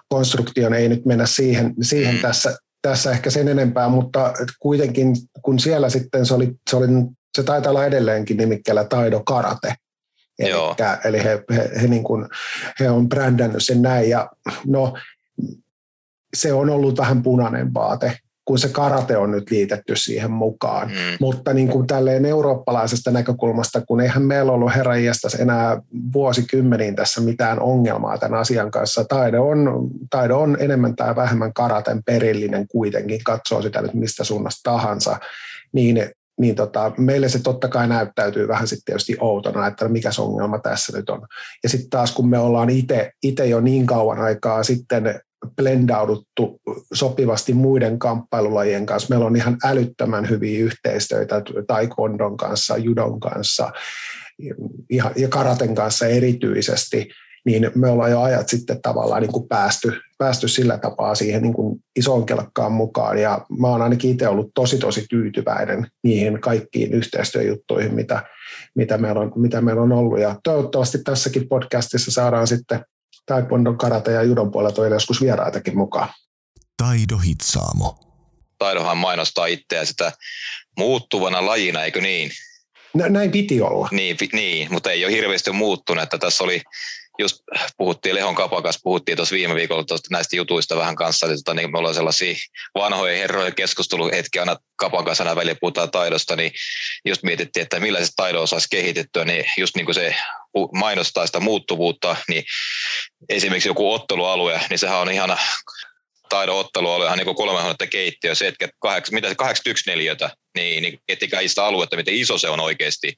konstruktioon. Ei nyt mennä siihen, siihen mm. tässä, tässä ehkä sen enempää, mutta kuitenkin kun siellä sitten se oli, se oli se taitaa olla edelleenkin nimikkeellä Taido Karate. Elikkä, eli he, he, he, niin kuin, he on brändännyt sen näin. Ja no, se on ollut vähän punainen vaate, kun se karate on nyt liitetty siihen mukaan. Mm. Mutta niin kuin tälleen eurooppalaisesta näkökulmasta, kun eihän meillä ollut herra enää vuosikymmeniin tässä mitään ongelmaa tämän asian kanssa. Taide on, taide on enemmän tai vähemmän karaten perillinen kuitenkin, katsoo sitä nyt mistä suunnasta tahansa. Niin niin tota, meille se totta kai näyttäytyy vähän sitten tietysti outona, että mikä se ongelma tässä nyt on. Ja sitten taas kun me ollaan itse jo niin kauan aikaa sitten blendauduttu sopivasti muiden kamppailulajien kanssa. Meillä on ihan älyttömän hyviä yhteistyötä taekwondon kanssa, judon kanssa ja karaten kanssa erityisesti – niin me ollaan jo ajat sitten tavallaan niin kuin päästy, päästy sillä tapaa siihen niin kuin isoon kelkkaan mukaan. Ja mä oon ainakin itse ollut tosi tosi tyytyväinen niihin kaikkiin yhteistyöjuttuihin, mitä, mitä, meillä on, mitä meillä on ollut. Ja toivottavasti tässäkin podcastissa saadaan sitten Taekwondon, karate ja judon puolelta vielä joskus vieraitakin mukaan. Taido Hitsaamo. Taidohan mainostaa itseä sitä muuttuvana lajina, eikö niin? Näin piti olla. Niin, niin, mutta ei ole hirveästi muuttunut. Että tässä oli just puhuttiin Lehon Kapan kanssa, puhuttiin tuossa viime viikolla tuosta näistä jutuista vähän kanssa, että tota, niin me ollaan sellaisia vanhoja herroja keskusteluhetkiä aina Kapan kanssa aina välillä puhutaan taidosta, niin just mietittiin, että millaiset taidon saisi kehitettyä, niin just niin kuin se mainostaa sitä muuttuvuutta, niin esimerkiksi joku ottelualue, niin sehän on ihan taidon ottelualue, ihan niin kuin 300 keittiö, se, että mitä 81 neliötä, niin, niin ettikää sitä aluetta, miten iso se on oikeasti.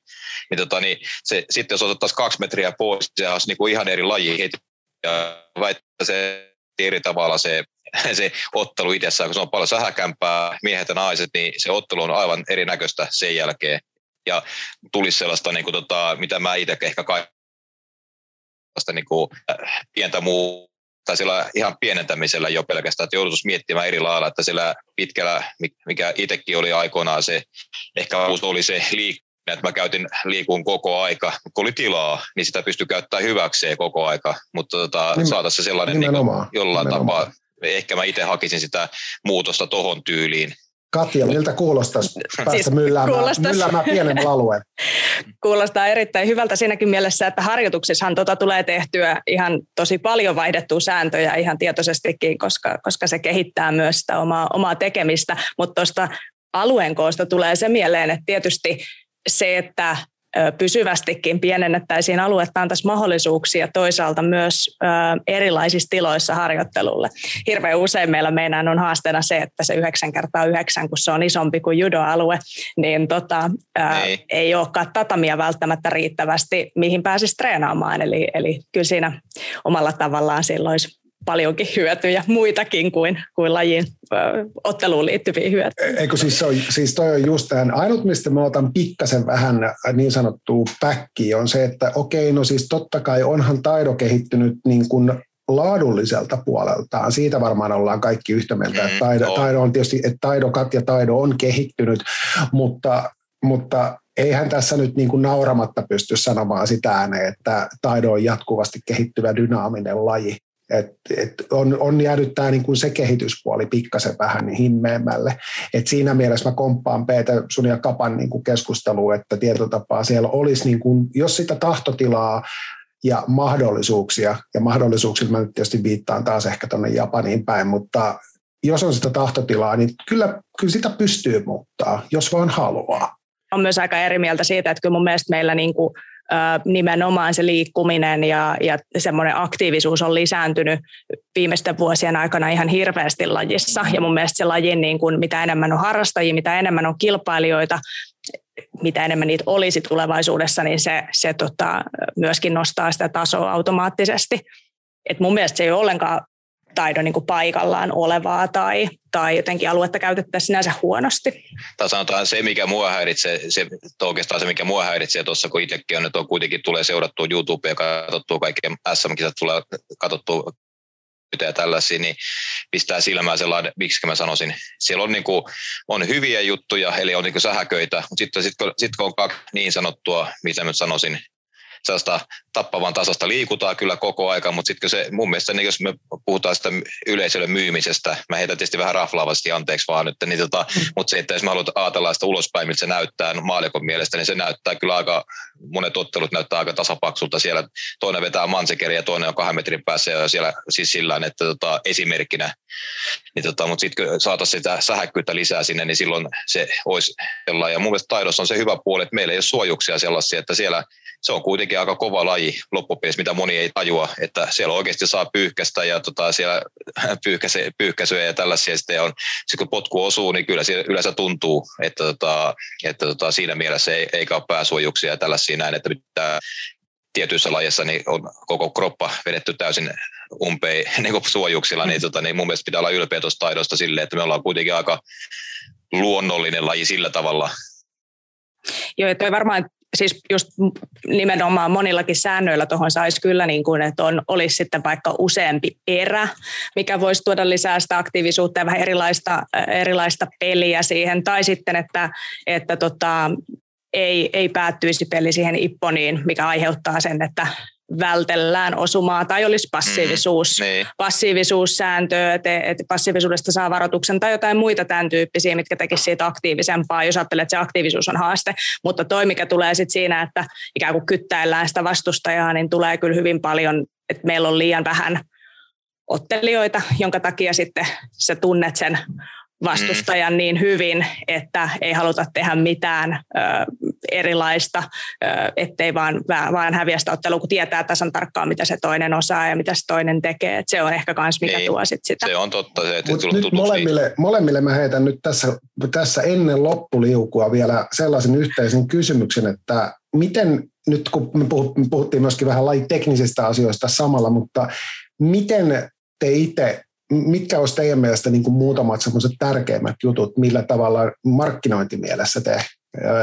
Niin, tota, niin se, sitten jos otettaisiin kaksi metriä pois, se olisi niin kuin ihan eri laji heti. Ja väittää se eri tavalla se, se ottelu itsessään, kun se on paljon sähäkämpää, miehet ja naiset, niin se ottelu on aivan erinäköistä sen jälkeen. Ja tulisi sellaista, niin kuin, tota, mitä mä itse ehkä kaikista niin kuin, äh, pientä muu tai sillä ihan pienentämisellä jo pelkästään, että joudutus miettimään eri lailla, että sillä pitkällä, mikä itsekin oli aikoinaan se, ehkä oli se liikkuminen, että mä käytin liikun koko aika, kun oli tilaa, niin sitä pystyi käyttämään hyväkseen koko aika, mutta tota, Nimen, saataisiin se sellainen niin kuin, jollain nimenomaan. tapaa, ehkä mä itse hakisin sitä muutosta tohon tyyliin, Katja, miltä kuulostaisi päästä siis mylläämään, kuulostais. mylläämään pienemmällä alueella? Kuulostaa erittäin hyvältä siinäkin mielessä, että harjoituksissahan tota tulee tehtyä ihan tosi paljon vaihdettua sääntöjä ihan tietoisestikin, koska, koska se kehittää myös sitä omaa, omaa tekemistä, mutta tuosta alueen koosta tulee se mieleen, että tietysti se, että pysyvästikin pienennettäisiin aluetta, antaisi mahdollisuuksia toisaalta myös erilaisissa tiloissa harjoittelulle. Hirveän usein meillä meidän on haasteena se, että se 9 kertaa 9, kun se on isompi kuin judoalue, niin tota, ää, ei. ei olekaan tatamia välttämättä riittävästi, mihin pääsisi treenaamaan. Eli, eli kyllä siinä omalla tavallaan silloin olisi paljonkin hyötyjä, muitakin kuin, kuin lajin ö, otteluun liittyviä hyötyjä. Eikö siis, on, siis toi on just tämän, ainut mistä mä otan pikkasen vähän niin sanottua päkkiä on se, että okei, no siis totta kai onhan taido kehittynyt niin kuin laadulliselta puoleltaan. Siitä varmaan ollaan kaikki yhtä mieltä, että mm, taido, taido on tietysti, että taidokat ja taido on kehittynyt, mutta, mutta eihän tässä nyt niin kuin nauramatta pysty sanomaan sitä ääneen, että taido on jatkuvasti kehittyvä dynaaminen laji. Et, et on, on jäänyt tämä niin kuin se kehityspuoli pikkasen vähän niin himmeämmälle. Et siinä mielessä mä komppaan Peter sun ja Kapan niin kuin keskusteluun, että tietotapaa siellä olisi, niin kuin, jos sitä tahtotilaa ja mahdollisuuksia, ja mahdollisuuksilla mä nyt tietysti viittaan taas ehkä tuonne Japaniin päin, mutta jos on sitä tahtotilaa, niin kyllä, kyllä sitä pystyy muuttaa, jos vaan haluaa. On myös aika eri mieltä siitä, että kyllä mun mielestä meillä niin nimenomaan se liikkuminen ja, ja semmoinen aktiivisuus on lisääntynyt viimeisten vuosien aikana ihan hirveästi lajissa. Ja mun mielestä se laji, niin kun, mitä enemmän on harrastajia, mitä enemmän on kilpailijoita, mitä enemmän niitä olisi tulevaisuudessa, niin se, se tota, myöskin nostaa sitä tasoa automaattisesti. Et mun mielestä se ei ole ollenkaan taidon niin kuin paikallaan olevaa tai, tai jotenkin aluetta käytettäisiin sinänsä huonosti. Tai sanotaan se, mikä mua häiritsee, se, oikeastaan se, mikä mua häiritsee tuossa, kun itsekin on, että on kuitenkin tulee seurattua YouTubea ja katsottua kaikkea SM-kisat, tulee katsottua ja tällaisia, niin pistää silmää sellainen, miksi mä sanoisin, siellä on, niin kuin, on hyviä juttuja, eli on niin sähköitä, mutta sitten sit, kun, sit kun on kaksi niin sanottua, mitä mä sanoisin, sellaista tappavan tasasta liikutaan kyllä koko aika, mutta sitten se mun mielestä, niin jos me puhutaan sitä yleisölle myymisestä, mä heitän tietysti vähän raflaavasti anteeksi vaan nyt, niin tota, mm. mutta se, että jos mä haluan ajatella sitä ulospäin, miltä se näyttää maalikon mielestä, niin se näyttää kyllä aika, monet ottelut näyttää aika tasapaksulta siellä. Toinen vetää mansekeri ja toinen on kahden metrin päässä ja siellä siis sillä että tota, esimerkkinä. Niin tota, mutta sitten kun saataisiin sitä sähäkkyyttä lisää sinne, niin silloin se olisi sellainen. Ja mun mielestä taidossa on se hyvä puoli, että meillä ei ole suojuksia sellaisia, että siellä se on kuitenkin aika kova laji loppupeleissä, mitä moni ei tajua, että siellä oikeasti saa pyyhkästä ja tota, siellä pyyhkäse, pyyhkäisyjä ja tällaisia sitten on, sit kun potku osuu, niin kyllä siellä yleensä tuntuu, että, tota, että tota, siinä mielessä ei, eikä ole pääsuojuksia ja tällaisia näin, että tämä tietyissä lajeissa niin on koko kroppa vedetty täysin umpeen niin suojuksilla, niin, tota, niin mun mielestä pitää olla ylpeä tuosta taidosta silleen, että me ollaan kuitenkin aika luonnollinen laji sillä tavalla. Joo, että varmaan siis just nimenomaan monillakin säännöillä tuohon saisi kyllä, niin kuin, että on, olisi sitten vaikka useampi erä, mikä voisi tuoda lisää sitä aktiivisuutta ja vähän erilaista, erilaista peliä siihen, tai sitten, että, että tota, ei, ei päättyisi peli siihen ipponiin, mikä aiheuttaa sen, että vältellään osumaa tai olisi passiivisuus, mm, niin. passiivisuussääntö, että, että passiivisuudesta saa varoituksen tai jotain muita tämän tyyppisiä, mitkä tekisivät siitä aktiivisempaa, jos ajattelee, että se aktiivisuus on haaste. Mutta toi, mikä tulee sitten siinä, että ikään kuin kyttäillään sitä vastustajaa, niin tulee kyllä hyvin paljon, että meillä on liian vähän ottelijoita, jonka takia sitten sä tunnet sen vastustajan niin hyvin, että ei haluta tehdä mitään ö, erilaista, ö, ettei vaan, vaan häviä sitä ottelua, kun tietää tasan tarkkaan, mitä se toinen osaa ja mitä se toinen tekee. Et se on ehkä myös, mikä niin. tuo sit sitä. Se on totta. Se, että Mut nyt molemmille, molemmille mä heitän nyt tässä, tässä ennen loppuliukua vielä sellaisen yhteisen kysymyksen, että miten nyt kun me puhuttiin myöskin vähän lajiteknisistä asioista samalla, mutta miten te itse mitkä olisi teidän mielestä niin kuin muutamat semmoiset tärkeimmät jutut, millä tavalla markkinointimielessä te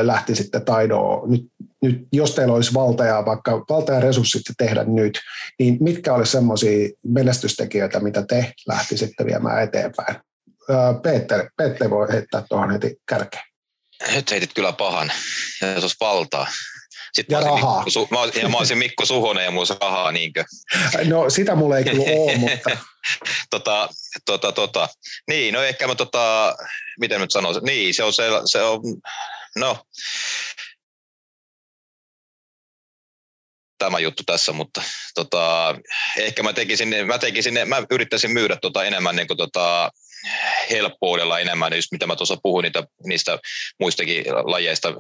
lähtisitte taidoon, nyt, nyt, jos teillä olisi valta ja vaikka valta ja resurssit tehdä nyt, niin mitkä olisi semmoisia menestystekijöitä, mitä te lähtisitte viemään eteenpäin? Peter, Peter voi heittää tuohon heti kärkeen. Nyt heitit kyllä pahan, jos olisi valtaa. Sitten ja mä rahaa. Mikko, mä, ja mä olisin Mikko Suhonen ja mulla rahaa, niinkö? No sitä mulla ei kyllä ole, mutta... tota, tota, tota. Niin, no ehkä mä tota, miten nyt sanoisin, niin se on, se, se on, no, tämä juttu tässä, mutta tota, ehkä mä tekisin, mä tekisin, mä yrittäisin myydä tota enemmän niin kuin tota, helppoudella enemmän, just mitä mä tuossa puhuin niitä, niistä muistakin lajeista,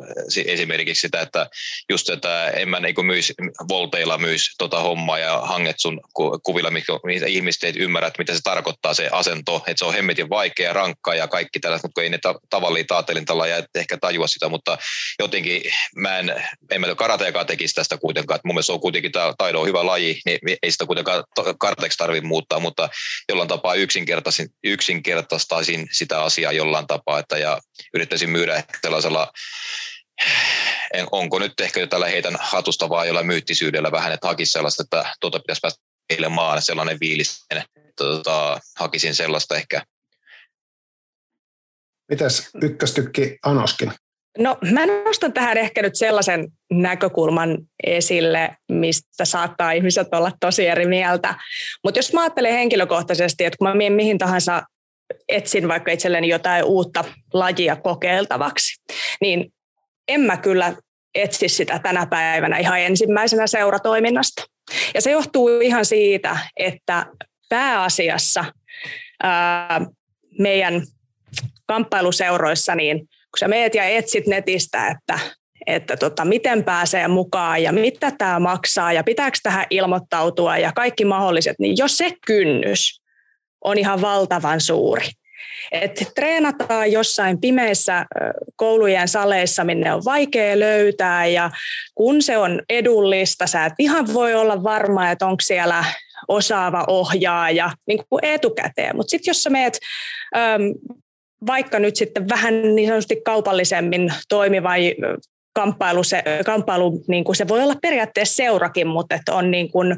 esimerkiksi sitä, että just että en mä niin myisi, volteilla myisi tota hommaa ja hanget sun kuvilla, mitä ihmiset ei ymmärrä, että mitä se tarkoittaa se asento, että se on hemmetin vaikea, rankka ja kaikki tällaiset, mutta ei ne ta- tavallisia taatelintalla et ehkä tajua sitä, mutta jotenkin mä en, en mä karateakaan tekisi tästä kuitenkaan, että mun mielestä se on kuitenkin tämä taidon on hyvä laji, niin ei sitä kuitenkaan karateeksi tarvitse muuttaa, mutta jollain tapaa yksinkertaisin, yksinkertaisin yksinkertaistaisin sitä asiaa jollain tapaa, että ja yrittäisin myydä ehkä sellaisella en, onko nyt ehkä jo tällä heitän hatusta vaan jollain myyttisyydellä vähän, että hakisi sellaista, että tuota pitäisi päästä eilen maan sellainen viilis, että tota, hakisin sellaista ehkä. Mitäs ykköstykki Anoskin? No mä nostan tähän ehkä nyt sellaisen näkökulman esille, mistä saattaa ihmiset olla tosi eri mieltä. Mutta jos mä ajattelen henkilökohtaisesti, että kun mä mihin tahansa etsin vaikka itselleni jotain uutta lajia kokeiltavaksi, niin en mä kyllä etsi sitä tänä päivänä ihan ensimmäisenä seuratoiminnasta. Ja se johtuu ihan siitä, että pääasiassa ää, meidän kamppailuseuroissa, niin kun sä meet ja etsit netistä, että että tota, miten pääsee mukaan ja mitä tämä maksaa ja pitääkö tähän ilmoittautua ja kaikki mahdolliset, niin jos se kynnys on ihan valtavan suuri, että treenataan jossain pimeissä koulujen saleissa, minne on vaikea löytää ja kun se on edullista, sä et ihan voi olla varma, että onko siellä osaava ohjaaja niin kuin etukäteen. Mutta sitten jos sä meet äm, vaikka nyt sitten vähän niin sanotusti kaupallisemmin toimiva kamppailu, se, kamppailu niin kuin se voi olla periaatteessa seurakin, mutta että on niin kuin,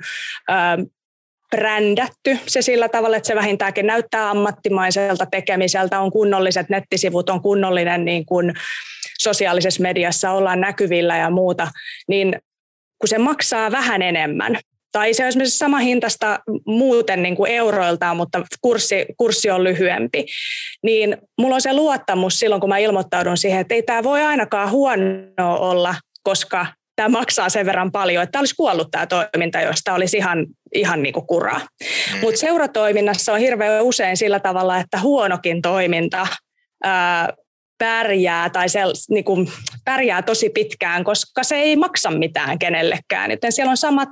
brändätty se sillä tavalla, että se vähintäänkin näyttää ammattimaiselta tekemiseltä, on kunnolliset nettisivut, on kunnollinen niin kuin sosiaalisessa mediassa, ollaan näkyvillä ja muuta, niin kun se maksaa vähän enemmän, tai se on esimerkiksi sama hintasta muuten niin kuin euroiltaan, mutta kurssi, kurssi on lyhyempi, niin mulla on se luottamus silloin, kun mä ilmoittaudun siihen, että ei tämä voi ainakaan huono olla, koska tämä maksaa sen verran paljon, että tämä olisi kuollut tämä toiminta, josta olisi ihan, ihan niin kuin kuraa. Mm. Mutta seuratoiminnassa on hirveän usein sillä tavalla, että huonokin toiminta ää, pärjää tai se niin kuin, pärjää tosi pitkään, koska se ei maksa mitään kenellekään. Joten siellä on samat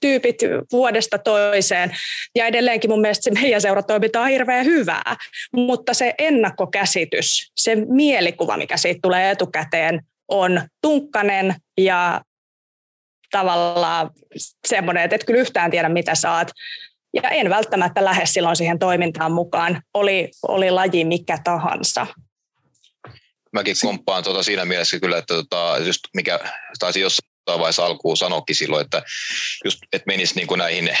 tyypit vuodesta toiseen. Ja edelleenkin mun mielestä se meidän seuratoiminta on hirveän hyvää. Mutta se ennakkokäsitys, se mielikuva, mikä siitä tulee etukäteen, on tunkkanen ja tavallaan semmoinen, että et kyllä yhtään tiedä, mitä saat. Ja en välttämättä lähde silloin siihen toimintaan mukaan, oli, oli laji mikä tahansa mäkin komppaan tuota siinä mielessä kyllä, että tota, just mikä taisi jossain vaiheessa alkuun sanokin silloin, että, just, että menisi niin kuin näihin,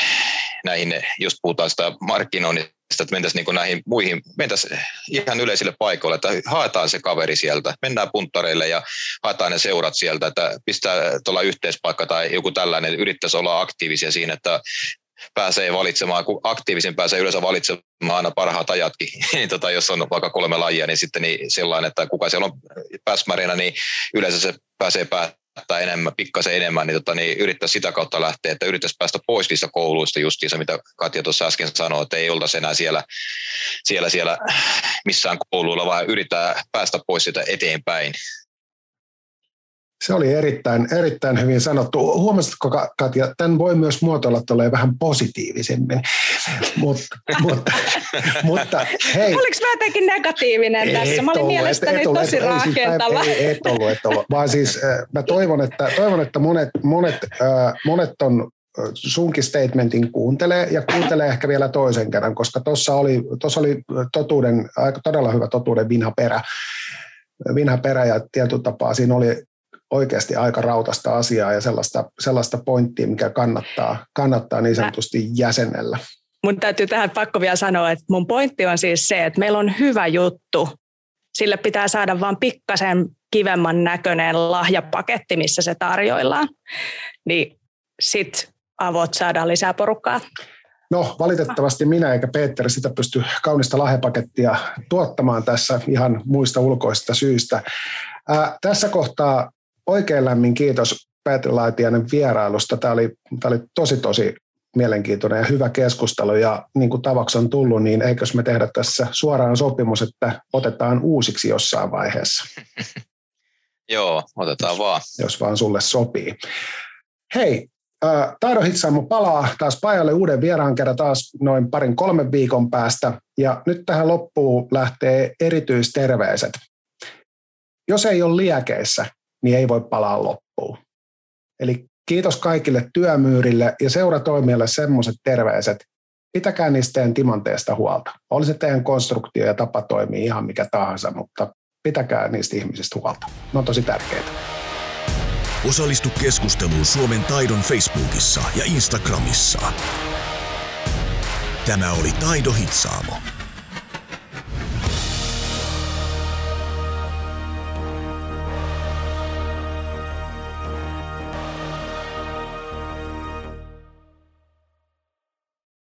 näihin, just puhutaan sitä markkinoinnista, että mentäisiin niin näihin muihin, mentäisiin ihan yleisille paikoille, että haetaan se kaveri sieltä, mennään punttareille ja haetaan ne seurat sieltä, että pistää tuolla yhteispaikka tai joku tällainen, yrittäisi olla aktiivisia siinä, että pääsee valitsemaan, kun aktiivisin pääsee yleensä valitsemaan aina parhaat ajatkin, niin tota, jos on vaikka kolme lajia, niin sitten niin sellainen, että kuka siellä on pääsmärinä, niin yleensä se pääsee päättää enemmän, pikkasen enemmän, niin, tota, niin yrittää sitä kautta lähteä, että yrittäisi päästä pois niistä kouluista justiinsa, mitä Katja tuossa äsken sanoi, että ei oltaisi enää siellä, siellä, siellä missään kouluilla, vaan yrittää päästä pois sitä eteenpäin. Se oli erittäin, erittäin hyvin sanottu. Huomasitko Katja, tämän voi myös muotoilla tulee vähän positiivisemmin. Mut, mutta, mutta hei. Oliko mä jotenkin negatiivinen et tässä? Mä olin ollut, mielestäni et, et tosi et, rakentava. Ei, et ollut, et ollut. Vaan siis mä toivon, että, toivon, että monet, monet, äh, monet on sunkin statementin kuuntelee ja kuuntelee ehkä vielä toisen kerran, koska tuossa oli, oli totuuden, aika todella hyvä totuuden vinha perä vinha perä ja tietyllä tapaa siinä oli oikeasti aika rautasta asiaa ja sellaista, sellaista pointtia, mikä kannattaa, kannattaa niin sanotusti jäsenellä. Mun täytyy tähän pakko vielä sanoa, että mun pointti on siis se, että meillä on hyvä juttu. Sille pitää saada vain pikkasen kivemman näköinen lahjapaketti, missä se tarjoillaan. Niin sit avot saadaan lisää porukkaa. No valitettavasti minä eikä Peter sitä pysty kaunista lahjapakettia tuottamaan tässä ihan muista ulkoisista syistä. Ää, tässä kohtaa oikein lämmin kiitos Petri Laitiainen vierailusta. Tämä oli, tämä oli tosi tosi mielenkiintoinen ja hyvä keskustelu ja niin kuin tavaksi on tullut, niin eikös me tehdä tässä suoraan sopimus, että otetaan uusiksi jossain vaiheessa. Joo, otetaan vaan. Jos vaan sulle sopii. Hei, äh, Taido Hitsaamo palaa taas pajalle uuden vieraan kerran taas noin parin kolmen viikon päästä. Ja nyt tähän loppuun lähtee erityisterveiset. Jos ei ole liekeissä, niin ei voi palaa loppuun. Eli kiitos kaikille työmyyrille ja seuratoimijalle semmoiset terveiset, pitäkää niistä teidän timanteesta huolta. Oli se teidän konstruktio ja tapa toimii ihan mikä tahansa, mutta pitäkää niistä ihmisistä huolta. Ne on tosi tärkeitä. Osallistu keskusteluun Suomen taidon Facebookissa ja Instagramissa. Tämä oli Taido Hitsaamo.